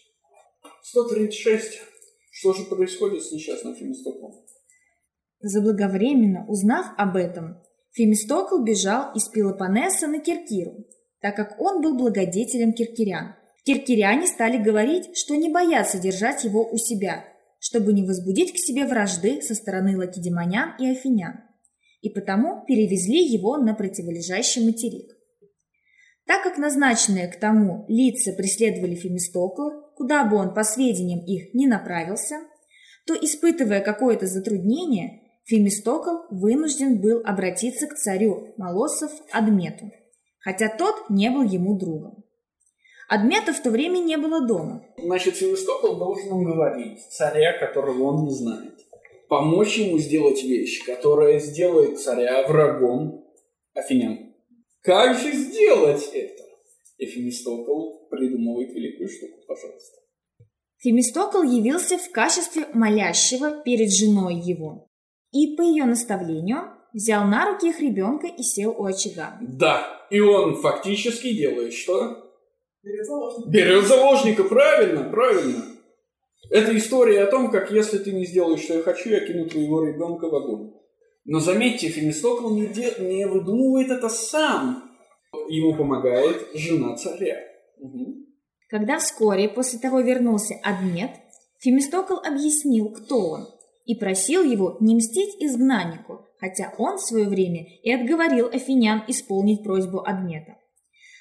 136. Что же происходит с несчастным Фемистоклом? Заблаговременно узнав об этом, Фемистокл бежал из Пелопоннеса на Киркиру, так как он был благодетелем киркирян. Киркиряне стали говорить, что не боятся держать его у себя, чтобы не возбудить к себе вражды со стороны лакедемонян и афинян, и потому перевезли его на противолежащий материк. Так как назначенные к тому лица преследовали Фемистокла, куда бы он по сведениям их не направился, то, испытывая какое-то затруднение, Фемистокл вынужден был обратиться к царю Молосов Адмету, хотя тот не был ему другом. Адмета в то время не было дома. Значит, Фемистокл должен уговорить царя, которого он не знает. Помочь ему сделать вещь, которая сделает царя врагом афинян. Как же сделать это? И Фемистокл придумывает великую штуку, пожалуйста. Фемистокл явился в качестве молящего перед женой его и по ее наставлению взял на руки их ребенка и сел у очага. Да, и он фактически делает что? Берет заложника. Берет заложника, правильно, правильно. Это история о том, как если ты не сделаешь, что я хочу, я кину твоего ребенка в огонь. Но заметьте, Фемистокл не, де- не выдумывает это сам. Ему помогает жена царя. Мгм. Когда вскоре после того вернулся Адмет, Фемистокл объяснил, кто он, и просил его не мстить изгнаннику, хотя он в свое время и отговорил афинян исполнить просьбу Адмета.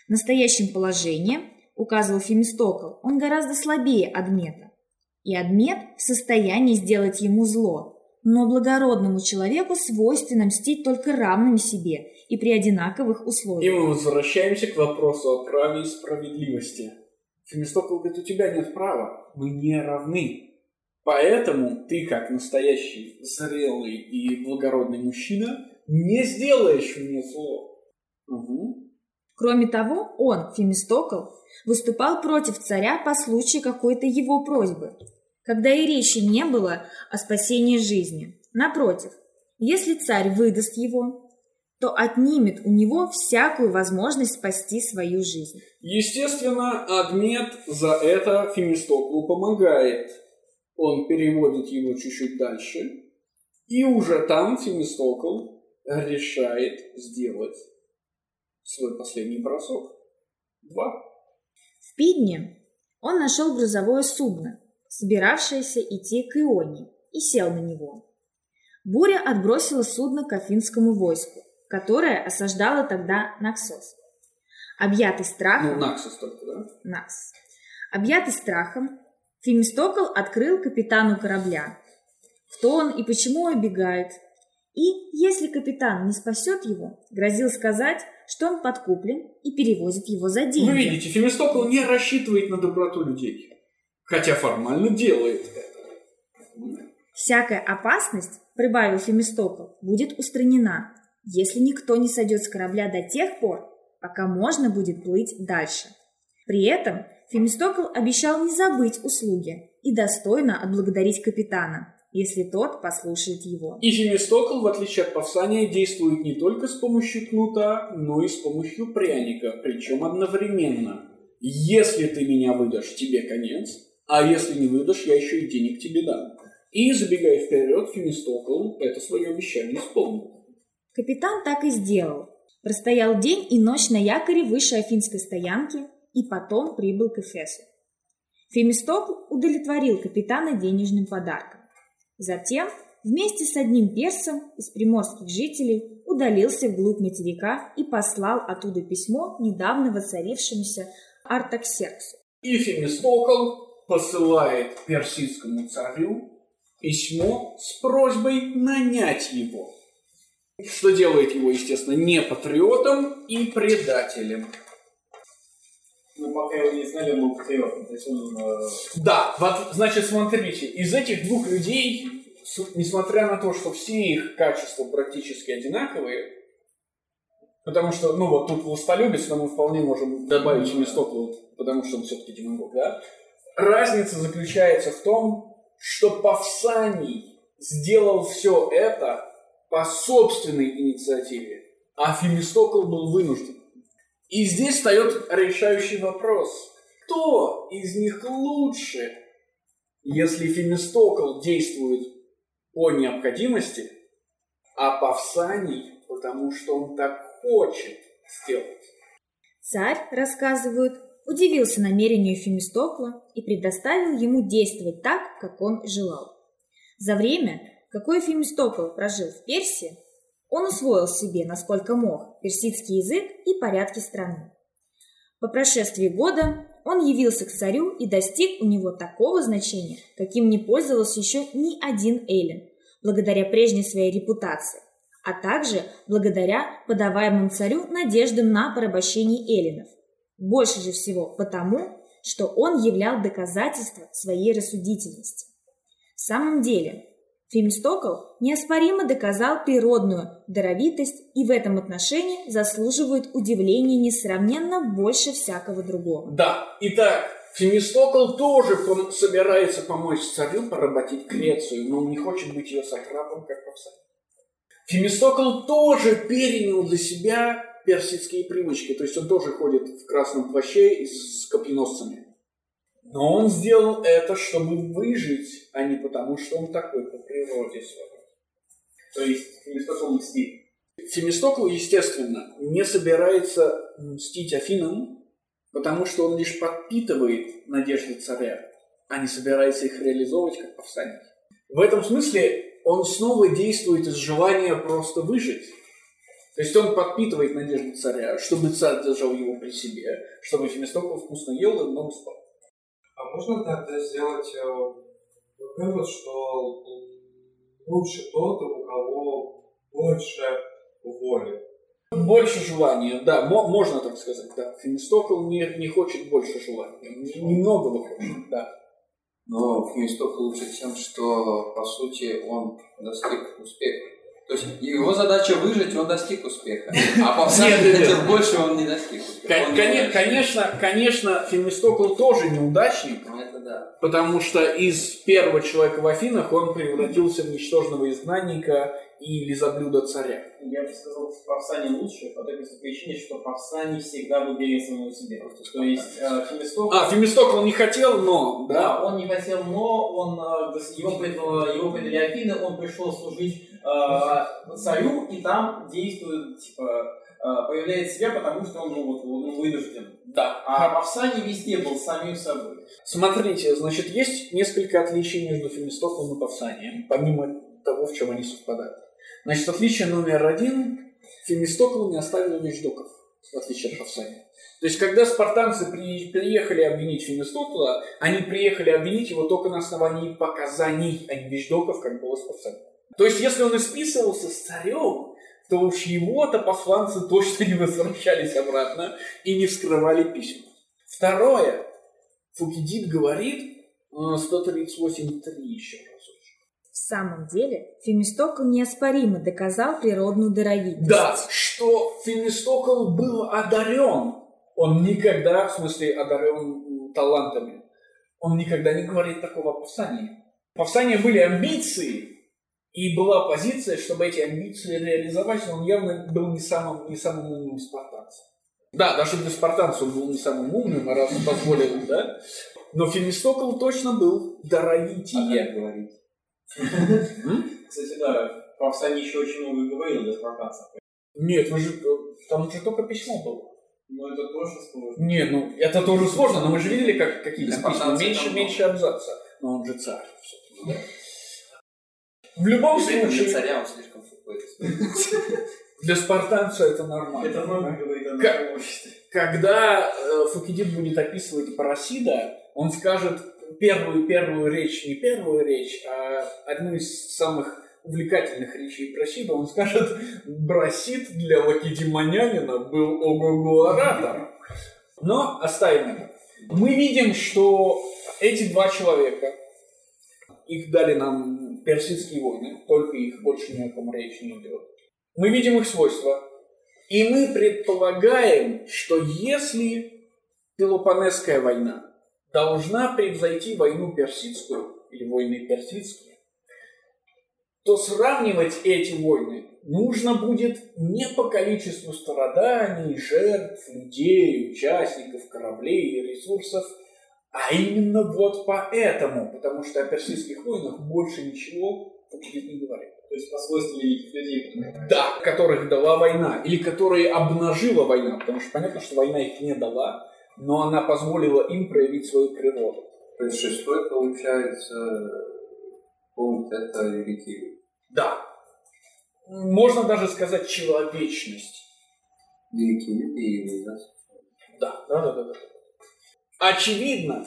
Настоящим положением, указывал Фемистокл, он гораздо слабее Адмета, и Адмет в состоянии сделать ему зло, но благородному человеку свойственно мстить только равным себе и при одинаковых И условиях. мы возвращаемся к вопросу о праве и справедливости. Фемистокл говорит, у тебя нет права, мы не равны. Поэтому ты, как настоящий зрелый и благородный мужчина, не сделаешь мне зло. Мгм. Кроме того, он, Фемистокл, выступал против царя по случаю какой-то его просьбы, когда и речи не было о спасении жизни. Напротив, если царь выдаст его, то отнимет у него всякую возможность спасти свою жизнь. Естественно, Адмет за это Фемистоклу помогает. Он переводит его чуть-чуть дальше, и уже там Фемистокл решает сделать свой последний бросок. Два. В Пидне он нашел грузовое судно, собиравшееся идти к Ионе, и сел на него. Буря отбросила судно к афинскому войску, которое осаждало тогда Наксос. Объятый страхом... Ну, Наксус только, да? Нас. Объятый страхом, Фемистокл открыл капитану корабля, кто он и почему убегает. И, если капитан не спасет его, грозил сказать, что он подкуплен и перевозит его за деньги. Вы видите, Фемистокл не рассчитывает на доброту людей, хотя формально делает это. Всякая опасность, прибавил Фемистокл, будет устранена, если никто не сойдет с корабля до тех пор, пока можно будет плыть дальше. При этом Фемистокл обещал не забыть услуги и достойно отблагодарить капитана, если тот послушает его. И Фемистокл, в отличие от Павсания, действует не только с помощью кнута, но и с помощью пряника, причем одновременно. Если ты меня выдашь, тебе конец, а если не выдашь, я еще и денег тебе дам. И, забегая вперед, Фемистокл это свое обещание исполнил. Капитан так и сделал. Простоял день и ночь на якоре выше Афинской стоянки и потом прибыл к Эфесу. Фемистокл удовлетворил капитана денежным подарком. Затем вместе с одним персом из приморских жителей удалился вглубь материка и послал оттуда письмо недавно воцарившемуся Артаксерксу. И Фемистокл посылает персидскому царю письмо с просьбой нанять его. Что делает его, естественно, не патриотом и предателем. Ну, пока его не знали, он был патриотом. То есть он... э, Да, вот, значит, смотрите, из этих двух людей, несмотря на то, что все их качества практически одинаковые, потому что, ну вот тут властолюбец, но мы вполне можем добавить Фемистоклу, потому что он все-таки демагог, да? Разница заключается в том, что Павсаний сделал все это по собственной инициативе, а Фемистокл был вынужден. И здесь встает решающий вопрос. Кто из них лучше? Если Фемистокл действует по необходимости, а Павсаний, потому что он так хочет сделать. Царь, рассказывают, удивился намерению Фемистокла и предоставил ему действовать так, как он желал. За время, какое Фемистокл прожил в Персии, он усвоил себе, насколько мог, персидский язык и порядки страны. По прошествии года он явился к царю и достиг у него такого значения, каким не пользовался еще ни один Эллин, благодаря прежней своей репутации, а также благодаря подаваемым царю надеждам на порабощение эллинов. Больше же всего потому, что он являл доказательство своей рассудительности. В самом деле, Фемистокл неоспоримо доказал природную даровитость и в этом отношении заслуживает удивления несравненно больше всякого другого. Да, итак, Фемистокл тоже пом- собирается помочь царю поработить Грецию, но он не хочет быть ее сатрапом, как Павсаний. Фемистокл тоже перенял для себя персидские привычки. То есть он тоже ходит в красном плаще с копьеносцами. Но он сделал это, чтобы выжить, а не потому, что он такой по природе своей. То есть Фемистокл мстит. Фемистокл, естественно, не собирается мстить Афинам, потому что он лишь подпитывает надежды царя, а не собирается их реализовывать как повстанец. В этом смысле он снова действует из желания просто выжить. То есть он подпитывает надежды царя, чтобы царь держал его при себе, чтобы Фемистокл вкусно ел и много спал. А можно тогда сделать э, вывод, что лучше тот, у кого больше воли? Больше желания, да, мо- можно так сказать, да. Фемистокл не, не хочет больше желания, немного хочет, да. Но Фемистокл лучше тем, что, по сути, он достиг успеха. То есть его задача выжить, он достиг успеха. А по нет. больше, он не достиг успеха. Кон- Он коне- неудачник. конечно, конечно, Фемистокл тоже неудачник, Это да. потому что из первого человека в Афинах он превратился в ничтожного изгнанника и лизоблюда царя. Я бы сказал, что Павсаний лучше по той причине, что Павсаний всегда был верен самому себе. То есть э, Фемистокл... А, Фемистокл не хотел, но, Да, да. он не хотел, но он, э, его, его предали Афины, он пришел служить э, царю, и там действует, типа, э, проявляет себя, потому что он, ну, вот, он вынужден. Да. А Павсаний везде был самим собой. Смотрите, значит, есть несколько отличий между Фемистоклом и Павсанием, помимо того, в чем они совпадают. Значит, отличие номер один. Фемистокл не оставил вещдоков, в отличие от Павсания. То есть, когда спартанцы при- приехали обвинить Фемистокла, они приехали обвинить его только на основании показаний, а не вещдоков, как было с Павсанием. То есть, если он исписывался с царем, то уж его-то посланцы точно не возвращались обратно и не вскрывали письма. Второе. Фукидид говорит, э, 138.3 еще раз. В самом деле, Фемистокл неоспоримо доказал природную даровитость. Да, что Фемистокл был одарен. Он никогда, в смысле, одарен талантами. Он никогда не говорит такого о Павсании. Павсания были амбиции, и была позиция, чтобы эти амбиции реализовать, но он явно был не самым, не самым умным спартанцем. Да, даже для спартанца он был не самым умным, раз позволил, да? Но Фемистокл точно был даровитее. А как говорить? Кстати, да, Павсаний еще очень много говорил для спартанцев. Нет, вы же, э, там же только письмо было. Но это тоже сложно. Не, ну это тоже сложно, но мы же видели, как какие там письма. Меньше, меньше абзаца. Но он же царь. всё-таки, да? В любом этом для случае, царя он слишком для спартанца это нормально. Это много говорит о. Когда э, Фукидид будет описывать Парасида, он скажет первую первую речь, не первую речь, а одну из самых увлекательных речей Брасида, он скажет, Брасид для лакедемонянина был ого-го оратор. Но оставим это. Мы видим, что эти два человека, их дали нам персидские войны, только их больше ни о ком речь не идет. Мы видим их свойства, и мы предполагаем, что если Пелопонесская война должна превзойти войну персидскую, или войны персидские, то сравнивать эти войны нужно будет не по количеству страданий, жертв, людей, участников, кораблей и ресурсов, а именно вот поэтому, потому что о персидских войнах больше ничего Фукидид не говорит. То есть по свойству великих людей. Да, которых дала война, или которые обнажила война, потому что понятно, что война их не дала, но она позволила им проявить свою природу. То есть шестой, получается, пункт это великий. Да. Можно даже сказать человечность. Великие люди и да? Да, да, да, да. Очевидно,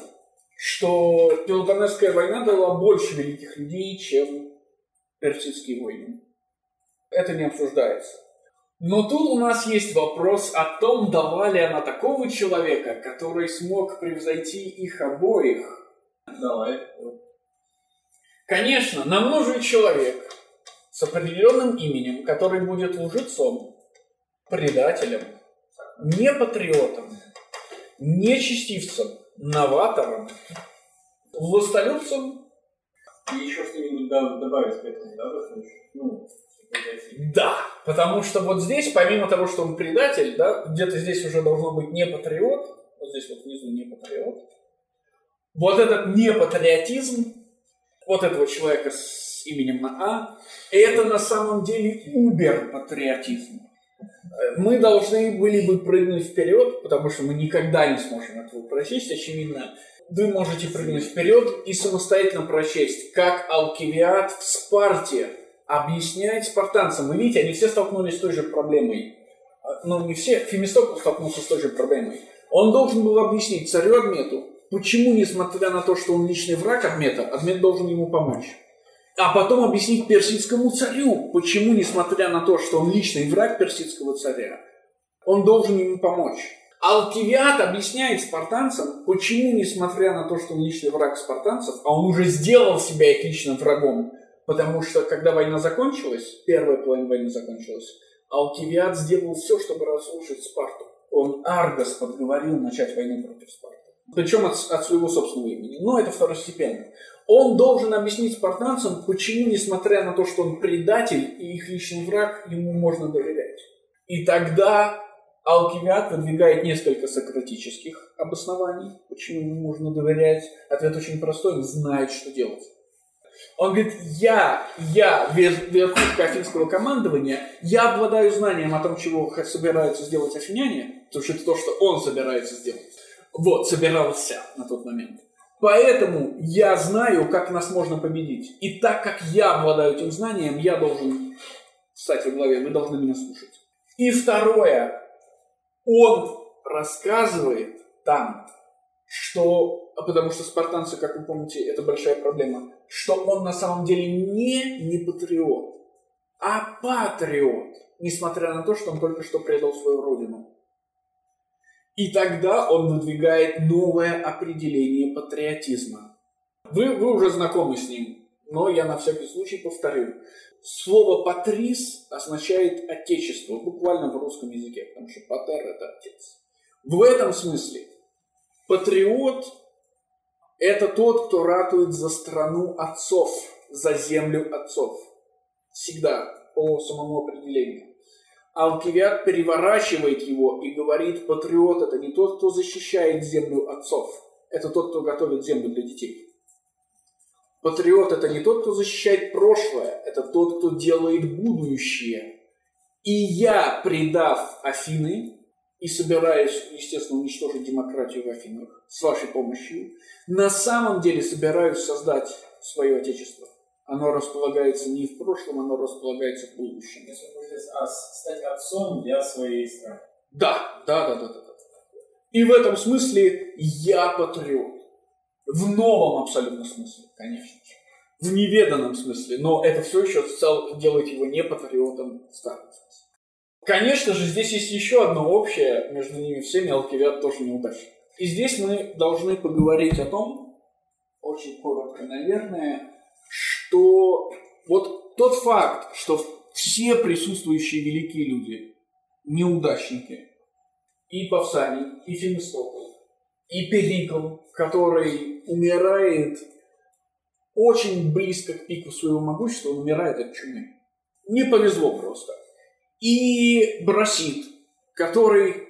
что Пелопонесская война дала больше великих людей, чем персидские войны. Это не обсуждается. Но тут у нас есть вопрос о том, дала ли она такого человека, который смог превзойти их обоих. Давай. Конечно, нам нужен человек с определенным именем, который будет лжецом, предателем, не патриотом, не честивцем, новатором, властолюбцем И еще что-нибудь добавить к этому, да? Ну. Да, потому что вот здесь, помимо того, что он предатель, да, где-то здесь уже должно быть не патриот, вот здесь вот внизу не патриот. Вот этот непатриотизм, вот этого человека с именем на А, это на самом деле убер-патриотизм. Мы должны были бы прыгнуть вперед, потому что мы никогда не сможем этого прочесть, очевидно. Вы можете прыгнуть вперед и самостоятельно прочесть, как Алкивиад в Спарте объясняет спартанцам. Вы видите, они все столкнулись с той же проблемой. Ну, не все, Фемистокл столкнулся с той же проблемой. Он должен был объяснить царю Адмету, почему, несмотря на то, что он личный враг Адмета, Адмет должен ему помочь. А потом объяснить персидскому царю, почему, несмотря на то, что он личный враг персидского царя, он должен ему помочь. Алкивиад объясняет спартанцам, почему, несмотря на то, что он личный враг спартанцев, а он уже сделал себя их личным врагом, потому что, когда война закончилась, первая половина войны закончилась, Алкивиад сделал все, чтобы разрушить Спарту. Он Аргос подговорил начать войну против Спарты. Причем от, от своего собственного имени. Но это второстепенно. Он должен объяснить спартанцам, почему, несмотря на то, что он предатель и их личный враг, ему можно доверять. И тогда Алкивиад выдвигает несколько сократических обоснований, почему ему можно доверять. Ответ очень простой, он знает, что делать. Он говорит, я, я, верхушка афинского командования, я обладаю знанием о том, чего собираются сделать афиняне, потому что это то, что он собирается сделать. Вот, собирался на тот момент. Поэтому я знаю, как нас можно победить. И так как я обладаю этим знанием, я должен стать во главе, вы должны меня слушать. И второе, он рассказывает там, что, а потому что спартанцы, как вы помните, это большая проблема, что он на самом деле не не патриот, а патриот, несмотря на то, что он только что предал свою родину. И тогда он выдвигает новое определение патриотизма. Вы, вы уже знакомы с ним, но я на всякий случай повторю. Слово «патрис» означает «отечество», буквально в русском языке, потому что «патер» — это «отец». В этом смысле патриот – это тот, кто ратует за страну отцов, за землю отцов. Всегда, по самому определению. Алкивиад переворачивает его и говорит, патриот – это не тот, кто защищает землю отцов, это тот, кто готовит землю для детей. Патриот – это не тот, кто защищает прошлое, это тот, кто делает будущее. И я, предав Афины и собираюсь, естественно, уничтожить демократию в Афинах с вашей помощью, на самом деле собираюсь создать свое отечество. Оно располагается не в прошлом, оно располагается в будущем. А стать отцом для своей страны. Да, да, да, да, да, да. И в этом смысле я патриот. В новом абсолютно смысле, конечно же. В неведанном смысле, но это все еще делает его не патриотом в старом смысле. Конечно же, здесь есть еще одно общее, между ними всеми Алкивиад тоже неудачник. И здесь мы должны поговорить о том, очень коротко, наверное, что вот тот факт, что все присутствующие великие люди, неудачники, и Павсаний, и Фемистокл, и Перикл, который умирает очень близко к пику своего могущества, он умирает от чумы. Не повезло просто. И Брасит, который,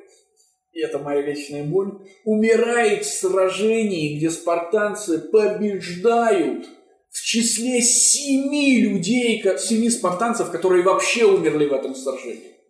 это моя вечная боль, умирает в сражении, где спартанцы побеждают в числе семи людей, семи спартанцев, которые вообще умерли в этом сражении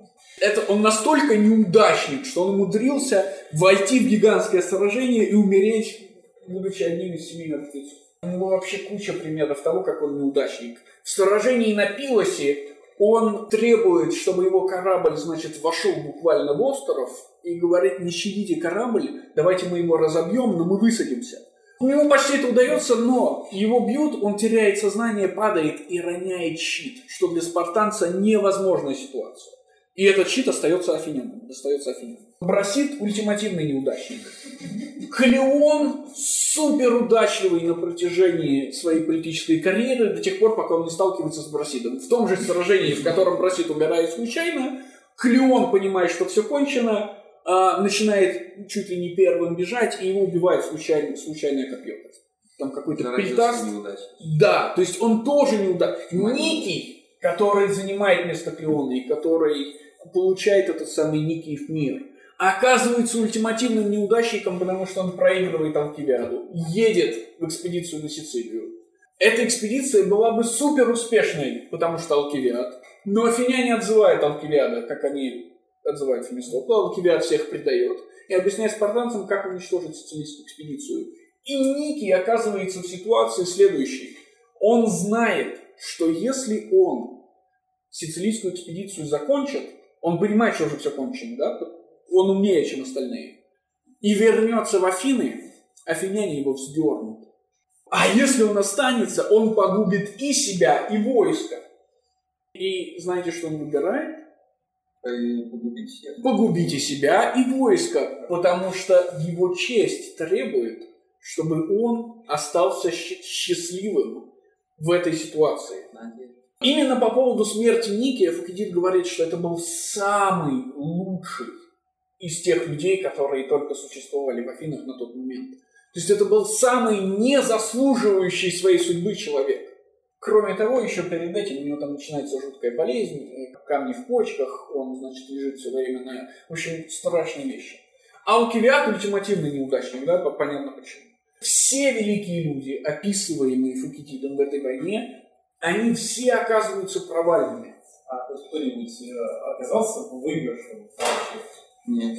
это он настолько неудачник, что он умудрился войти в гигантское сражение и умереть, будучи одним из семи мертвецов. У него вообще куча примеров того, как он неудачник. В сражении на Пилосе он требует, чтобы его корабль, значит, вошел буквально в остров и говорит, не щадите корабль, давайте мы его разобьем, но мы высадимся. У него почти это удается, но его бьют, он теряет сознание, падает и роняет щит, что для спартанца невозможная ситуация. И этот щит остается афиняном. Остается афиняном. Брасит ультимативный неудачник. Клеон супер удачливый на протяжении своей политической карьеры до тех пор, пока он не сталкивается с Брасидом. В том же сражении, в котором Брасид умирает случайно, Клеон понимает, что все кончено, а, начинает чуть ли не первым бежать, и его убивает случайно, случайное копье. Там какой-то пельтас. Да, то есть он тоже неудачник. Некий который занимает место Клеона и который получает этот самый Никиев мир, оказывается ультимативным неудачником, потому что он проигрывает Алкивиаду, едет в экспедицию на Сицилию. Эта экспедиция была бы супер успешной, потому что Алкивиад, но афиняне отзывают Алкивиада, как они отзывают Фемистокла, Алкивиад всех предает, и объясняет спартанцам, как уничтожить сицилийскую экспедицию. И Ники оказывается в ситуации следующей. Он знает, что если он сицилийскую экспедицию закончит, он понимает, что уже все кончено, да? Он умнее, чем остальные. И вернется в Афины, афиняне его вздернут. А если он останется, он погубит и себя, и войско. И знаете, что он выбирает? Погубить всех. Погубите себя и войско, потому что его честь требует, чтобы он остался счастливым в этой ситуации. Именно по поводу смерти Никия Фукидид говорит, что это был самый лучший из тех людей, которые только существовали в Афинах на тот момент. То есть это был самый незаслуживающий своей судьбы человек. Кроме того, еще перед этим у него там начинается жуткая болезнь, камни в почках, он, значит, лежит все время на... В общем, страшные вещи. А Алкивиад ультимативный неудачник, да, понятно почему. Все великие люди, описываемые Фукидидом в этой войне, они все оказываются провальными. А кто-нибудь э, оказался в выигрыше? Нет.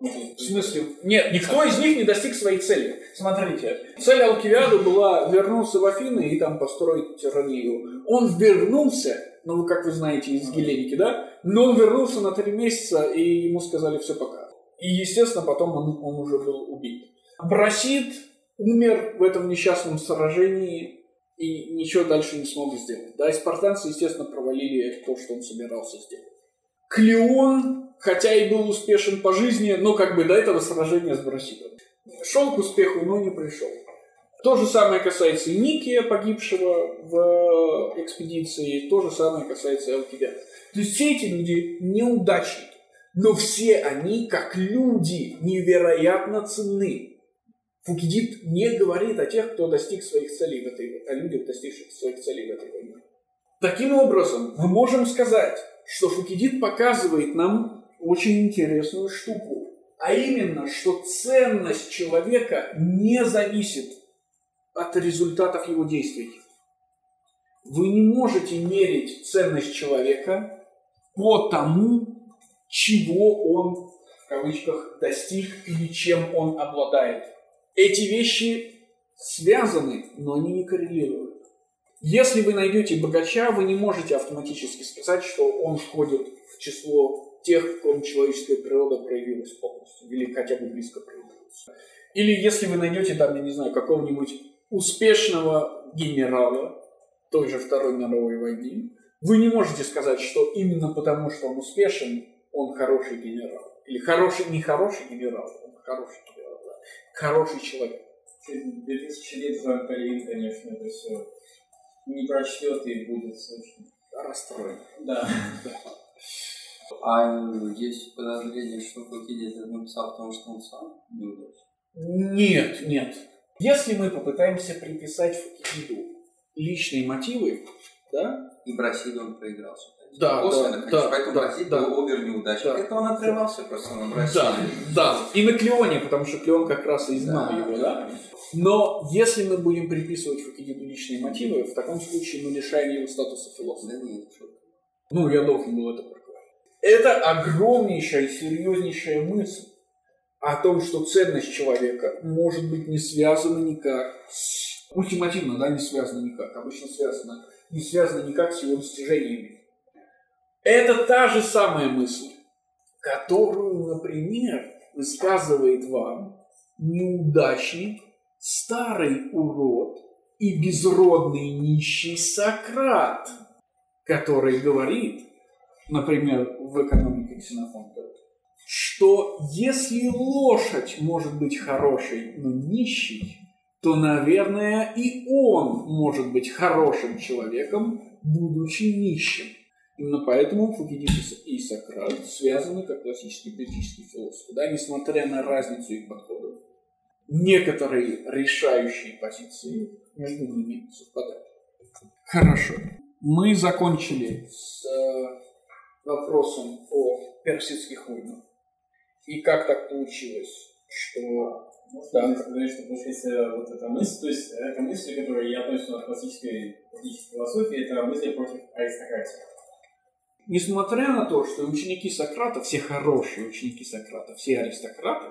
В смысле? Нет, никто из них не достиг своей цели. Смотрите, цель Алкивиада была вернуться в Афины и там построить тиранию. Он вернулся, ну, как вы знаете, из Геленики, да? Но он вернулся на три месяца, и ему сказали все пока. И, естественно, потом он, он уже был убит. Брасид умер в этом несчастном сражении и ничего дальше не смог сделать. Да, и спартанцы, естественно, провалили то, что он собирался сделать. Клеон, хотя и был успешен по жизни, но как бы до этого сражения с Брасидом. Шел к успеху, но не пришел. То же самое касается и Никия, погибшего в экспедиции, то же самое касается и Алкивиада. То есть все эти люди неудачники, но все они, как люди, невероятно ценны. Фукидид не говорит о тех, кто достиг своих целей в этой, о людях, достигших своих целей в этой войне. Таким образом, мы можем сказать, что Фукидид показывает нам очень интересную штуку, а именно, что ценность человека не зависит от результатов его действий. Вы не можете мерить ценность человека по тому, чего он, в кавычках, достиг или чем он обладает. Эти вещи связаны, но они не коррелируют. Если вы найдете богача, вы не можете автоматически сказать, что он входит в число тех, в ком человеческая природа проявилась полностью, или хотя бы близко проявилась. Или если вы найдете там, я не знаю, какого-нибудь успешного генерала той же Второй мировой войны, вы не можете сказать, что именно потому, что он успешен, он хороший генерал. Или хороший, не хороший генерал, он хороший генерал, да. хороший человек. Через 2000 лет за конечно, это все не прочтет и будет очень расстроен. Да. А есть подозрение, что Фукидид это написал, потому что он сам неудачник? Нет, нет. Если мы попытаемся приписать Фукидиду личные мотивы, да? И Брасиду он проигрался. Да, Косвенно, да, конечно, да, поэтому да, да. был обер неудачник. Да. Это он отрывался просто на Брасиде. Да, да. И на Клеоне, потому что Клеон как раз и знал его, да? Но если мы будем приписывать Фукидиду личные мотивы, в таком случае мы лишаем его статуса философа. Да нет. Ну, я должен был это проговорить. Это огромнейшая, серьезнейшая мысль о том, что ценность человека может быть не связана никак с... Ультимативно, да, не связана никак. Обычно связана, не связана никак с его достижениями. Это та же самая мысль, которую, например, высказывает вам неудачник, старый урод и безродный нищий Сократ, который говорит, например, в экономике Ксенофонта, что если лошадь может быть хорошей, но нищей, то, наверное, и он может быть хорошим человеком, будучи нищим. Именно поэтому Фукидид и Сократ связаны как классические политические философы, да, несмотря на разницу их подходов. Некоторые решающие позиции между ними совпадают. Хорошо. Мы закончили с э, вопросом о персидских войнах. И как так получилось, что... Можно сказать, что получается вот эта мысль, то есть эта мысль, которую я отношу от классической политической философии, это мысль против аристократии. Несмотря на то, что ученики Сократа, все хорошие ученики Сократа, все аристократы,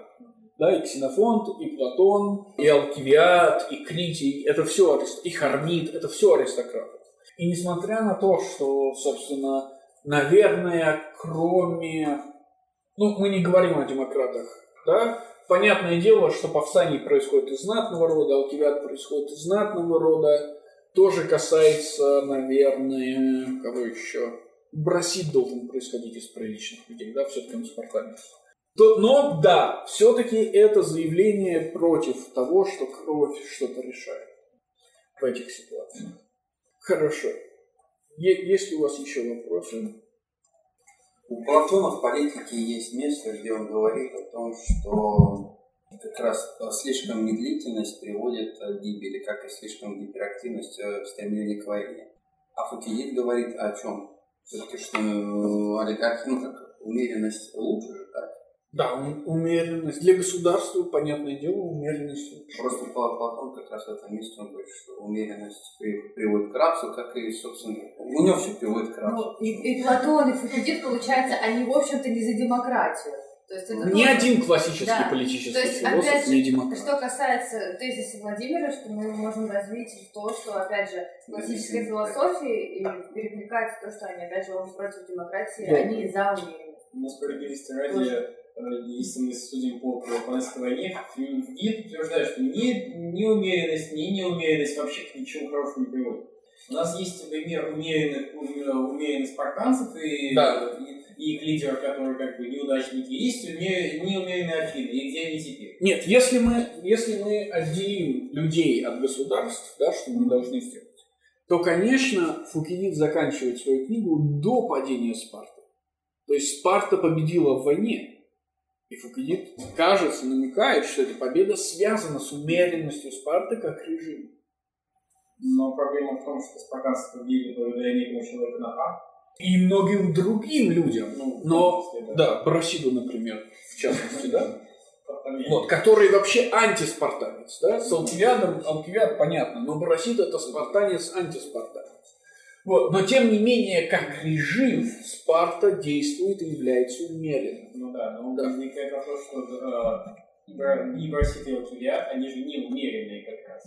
да, и Ксенофонт, и Платон, и Алкивиад, и Критий, это все аристократы, и Хармит, это все аристократы. И несмотря на то, что, собственно, наверное, кроме... Ну, мы не говорим о демократах, да? Понятное дело, что повстание происходит из знатного рода, Алкивиад происходит из знатного рода. Тоже касается, наверное, кого еще? Брасид должен происходить из приличных людей, да, все-таки он спартанец. То, но да, все-таки это заявление против того, что кровь что-то решает в этих ситуациях. Хорошо. Е- есть ли у вас еще вопросы? У Платона в политике есть место, где он говорит о том, что как раз слишком медлительность приводит к гибели, как и слишком гиперактивность в стремлении к войне. А Фукидид говорит о чем? Все-таки, что э, олигархи, ну как, умеренность лучше же, так? Да, ум- умеренность. Для государства, понятное дело, умеренность лучше. Просто Пла- Платон как раз в этом месте он говорит, что умеренность при- приводит к рабству, как и, собственно, у него все приводит к рабству. Ну, и, и Платон, и Фукидид, получается, они, в общем-то, не за демократию. То есть это Ни тоже- один классический Да. политический То есть, философ опять не же, демократ. что касается тезиса Владимира, что мы можем развить в то, что, опять же, классическая философия и перекликается то, что они, опять же, он против демократии, Да. они за умеренность. Но справедливости ради, э, если мы судим по Пелопоннесской войне, Фукидид утверждает, что ни, ни умеренность, ни неумеренность вообще к ничему хорошему не приводит. У нас есть пример умеренных, ум- умеренных спартанцев и, Да. и, и их лидеров, которые как бы неудачники. Есть умер- неумеренные Афины, и где они теперь? Нет, если мы, если мы отделим людей от государств, да, что мы должны сделать, то, конечно, Фукидид заканчивает свою книгу до падения Спарты. То есть Спарта победила в войне. И Фукидид, кажется, намекает, что эта победа связана с умеренностью Спарты как режима. Но проблема в том, что спартанцы победили благодаря некому человеку на А. И многим другим людям. Ну, Но, да, Брасиду, например, в частности, да, вот, который вообще антиспартанец, да, с Алкивиадом, Алкивиад понятно, но Брасид это спартанец, антиспартанец. Вот, но тем не менее, как режим, Спарта действует и является умеренным. Ну да, но Да. возникает вопрос, что э, и Бра- и Алкивиад, они же не умеренные как раз.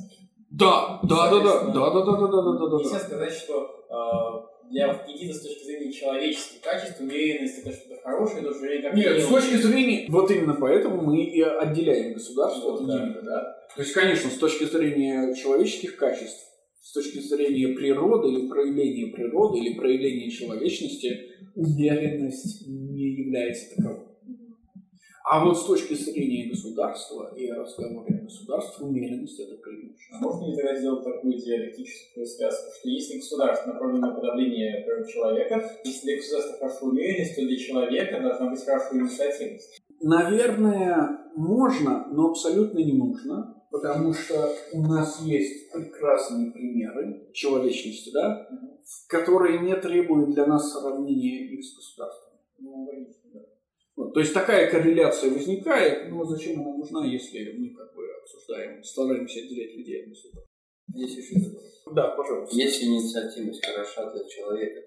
Да, да, да, да, да, да, да, да, да, да, да, Нельзя сказать, что э, для Фукидида с точки зрения человеческих качеств умеренность это что-то хорошее, то время как Нет, не с точки зрения, вот именно поэтому мы и отделяем государство от Вот, да. индивида, да. То есть, конечно, с точки зрения человеческих качеств, с точки зрения природы или проявления природы или проявления человечности, умеренность не является таковой. А вот с точки зрения государства и разговора о государстве, умеренность это преимущество. А можно ли тогда сделать такую диалектическую связку, что если государство направлено на подавление прав человека, если для государства хорошо умеренность, то для человека должна быть хорошо инициативность? Наверное, можно, но абсолютно не нужно, потому что у нас есть прекрасные примеры человечности, да, которые не требуют для нас сравнения их с государством. Ну, то есть такая корреляция возникает, но зачем она нужна, если мы как бы обсуждаем, стараемся отделять людей от государства? Есть еще. Да, пожалуйста. Если инициативность хороша для человека,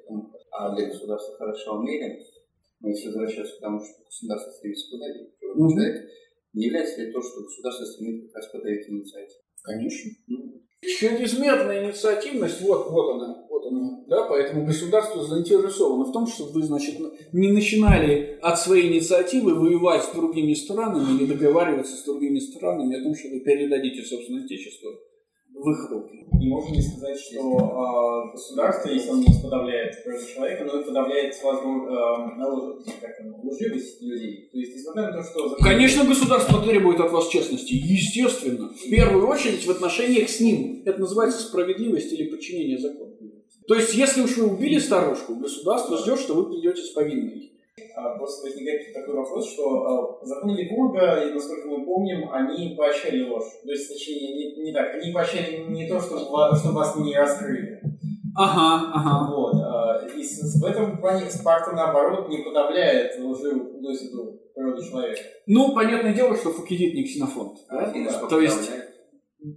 а для государства хороша умеренность, но если возвращаться к тому, что государство стремится подавить человека, не является ли то, что государство стремится как раз подавить инициативу? Конечно. Ну, Чрезмерная инициативность, вот, вот она, да, поэтому государство заинтересовано в том, чтобы вы, значит, не начинали от своей инициативы воевать с другими странами или договариваться с другими странами о том, что вы передадите собственное отечество в их руки. И можно ли сказать, что э, государство, если оно не подавляет природу человека, но и подавляет возможно, э, лживость людей? То есть, несмотря на то, что... закон- Конечно, государство требует от вас честности, естественно, в первую очередь в отношениях с ним. Это называется справедливость или подчинение закону. То есть, если уж вы убили старушку, государство ждет, что вы придете с повинной. А, Просто возникает такой вопрос, что э, законы Ликурга, и, насколько мы помним, они поощряли ложь. То есть, точнее, не, не так, они поощряли не то, чтобы, чтобы вас не раскрыли. Ага, ага. Вот. а, И в этом плане Спарта, наоборот, не подавляет лживую досвету природы человека. Ну, понятное дело, что Фукидид не ксенофонт. да? Афины да. что То есть-.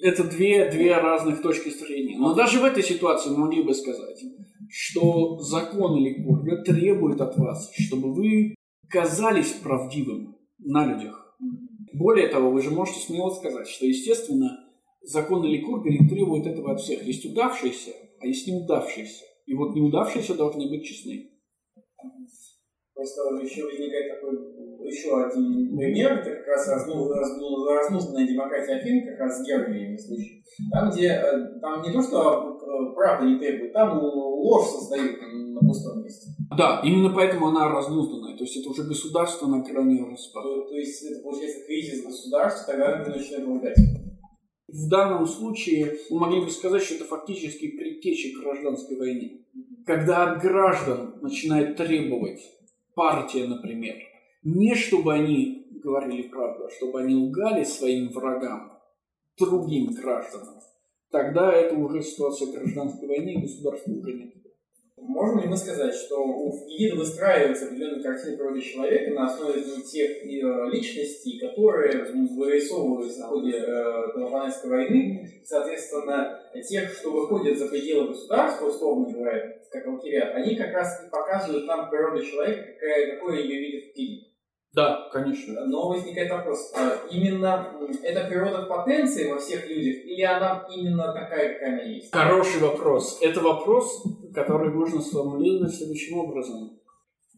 Это две, две разных точки зрения. Но даже в этой ситуации мы могли бы сказать, что закон или Курга требует от вас, чтобы вы казались правдивым на людях. Более того, вы же можете смело сказать, что, естественно, закон или Курга не требует этого от всех. Есть удавшиеся, а есть неудавшиеся. И вот неудавшиеся должны быть честны. Просто еще возникает такой еще один пример, это как раз разну- разну- разнузданная демократия Афин, как раз с Гергиевыми случай. Там, где э, там не то, что э, правда не требует, там ложь создают на пустом месте. Да, именно поэтому она разнузданная. То есть это уже государство на грани распада. То, то есть это получается кризис государства, тогда оно начинает лгать. В данном случае мы могли бы сказать, что это фактически предтеча гражданской войны. Когда от граждан начинает требовать партия, например, не чтобы они говорили правду, а чтобы они лгали своим врагам, другим гражданам, тогда это уже ситуация гражданской войны, и государства уже нет. Можем ли мы сказать, что у Фугида выстраивается определенная картина природы человека на основе тех э, личностей, которые вырисовываются в ходе э, Пелопонесской войны, соответственно, тех, что выходят за пределы государства, условно говоря, как Алкивиад, они как раз и показывают нам природу человека, какая, какой ее видит Фугид. Да, конечно. Но возникает вопрос, а именно эта природа потенции во всех людях, или она именно такая, какая она есть? Хороший вопрос. Это вопрос, который можно сформулировать следующим образом.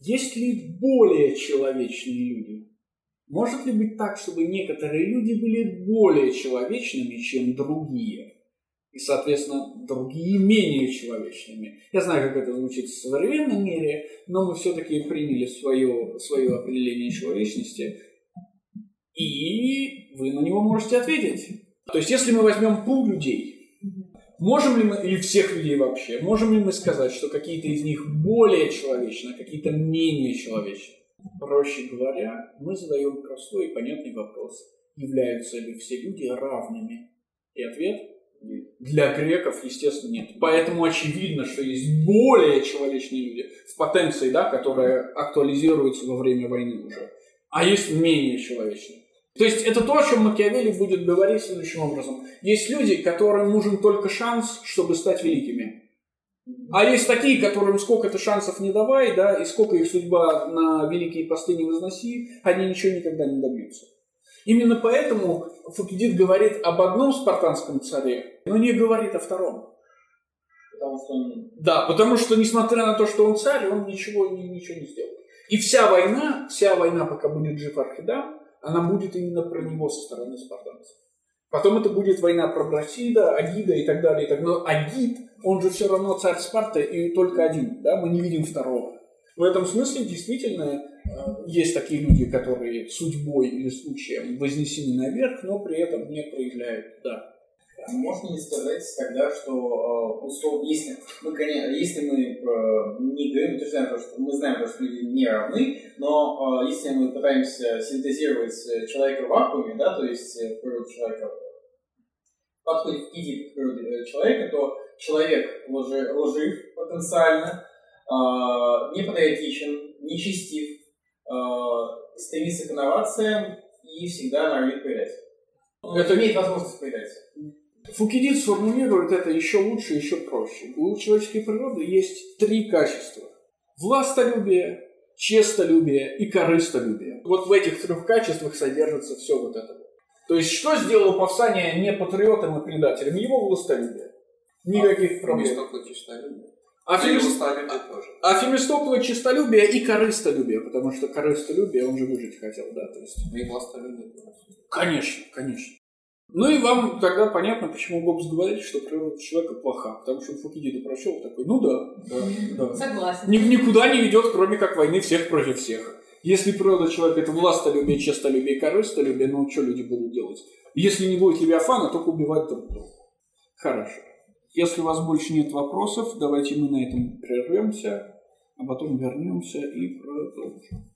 Есть ли более человечные люди? Может ли быть так, чтобы некоторые люди были более человечными, чем другие? И, соответственно, другие менее человечными. Я знаю, как это звучит в современном мире, но мы все-таки приняли свое, свое определение человечности, и вы на него можете ответить. То есть, если мы возьмем пул людей, можем ли мы, или всех людей вообще, можем ли мы сказать, что какие-то из них более человечны, а какие-то менее человечны? Проще говоря, мы задаем простой и понятный вопрос. Являются ли все люди равными? И ответ. Для греков, естественно, нет. Поэтому очевидно, что есть более человечные люди в потенции, да, которая актуализируется во время войны уже. А есть менее человечные. То есть это то, о чем Макиавелли будет говорить следующим образом. Есть люди, которым нужен только шанс, чтобы стать великими. А есть такие, которым сколько ты шансов не давай, да, и сколько их судьба на великие посты не возноси, они ничего никогда не добьются. Именно поэтому Фукидид говорит об одном спартанском царе, но не говорит о втором. Потому что он Да, потому что, несмотря на то, что он царь, он ничего, ни- ничего не сделал. И вся война, вся война, пока будет жив Архидам, она будет именно про него со стороны спартанцев. Потом это будет война про Брасида, Агида и так далее. И так далее. Но Агид, он же все равно царь Спарты и только один, да, мы не видим второго. В этом смысле действительно э, есть такие люди, которые судьбой или случаем вознесены наверх, но при этом не проявляют, да. А Можно ли сказать тогда, что э, условно, если мы, конечно, если мы э, не говорим, утверждаем то, что мы знаем, то, что люди не равны, но э, если мы пытаемся синтезировать э, человека в вакууме, да, то есть э, природу человека подходит к идее природы э, человека, то человек лжи- лжив потенциально, э, непатриотичен, нечестив, э, стремится к инновациям и всегда норовит предать. Это имеет возможность предать. Фукидид сформулирует это еще лучше, еще проще. У человеческой природы есть три качества. Властолюбие, честолюбие и корыстолюбие. Вот в этих трех качествах содержится все вот это. То есть, что сделало Павсания не патриотом и предателем? Его властолюбие. Никаких проблем. Фемистокла честолюбие. А, властолюбие тоже. а Фемистокло честолюбие и корыстолюбие, потому что корыстолюбие он же выжить хотел, да, то есть. И властолюбие тоже. Конечно, конечно. Ну и вам тогда понятно, почему Гоббс говорит, что природа человека плоха. Потому что Фукидида прочел такой, ну да, да, да. Согласен. Ни- никуда не ведет, кроме как войны всех против всех. Если природа человека это властолюбие, честолюбие корыстолюбие, ну что люди будут делать? Если не будет Левиафана, только убивать друг друга. Хорошо. Если у вас больше нет вопросов, давайте мы на этом прервемся, а потом вернемся и продолжим.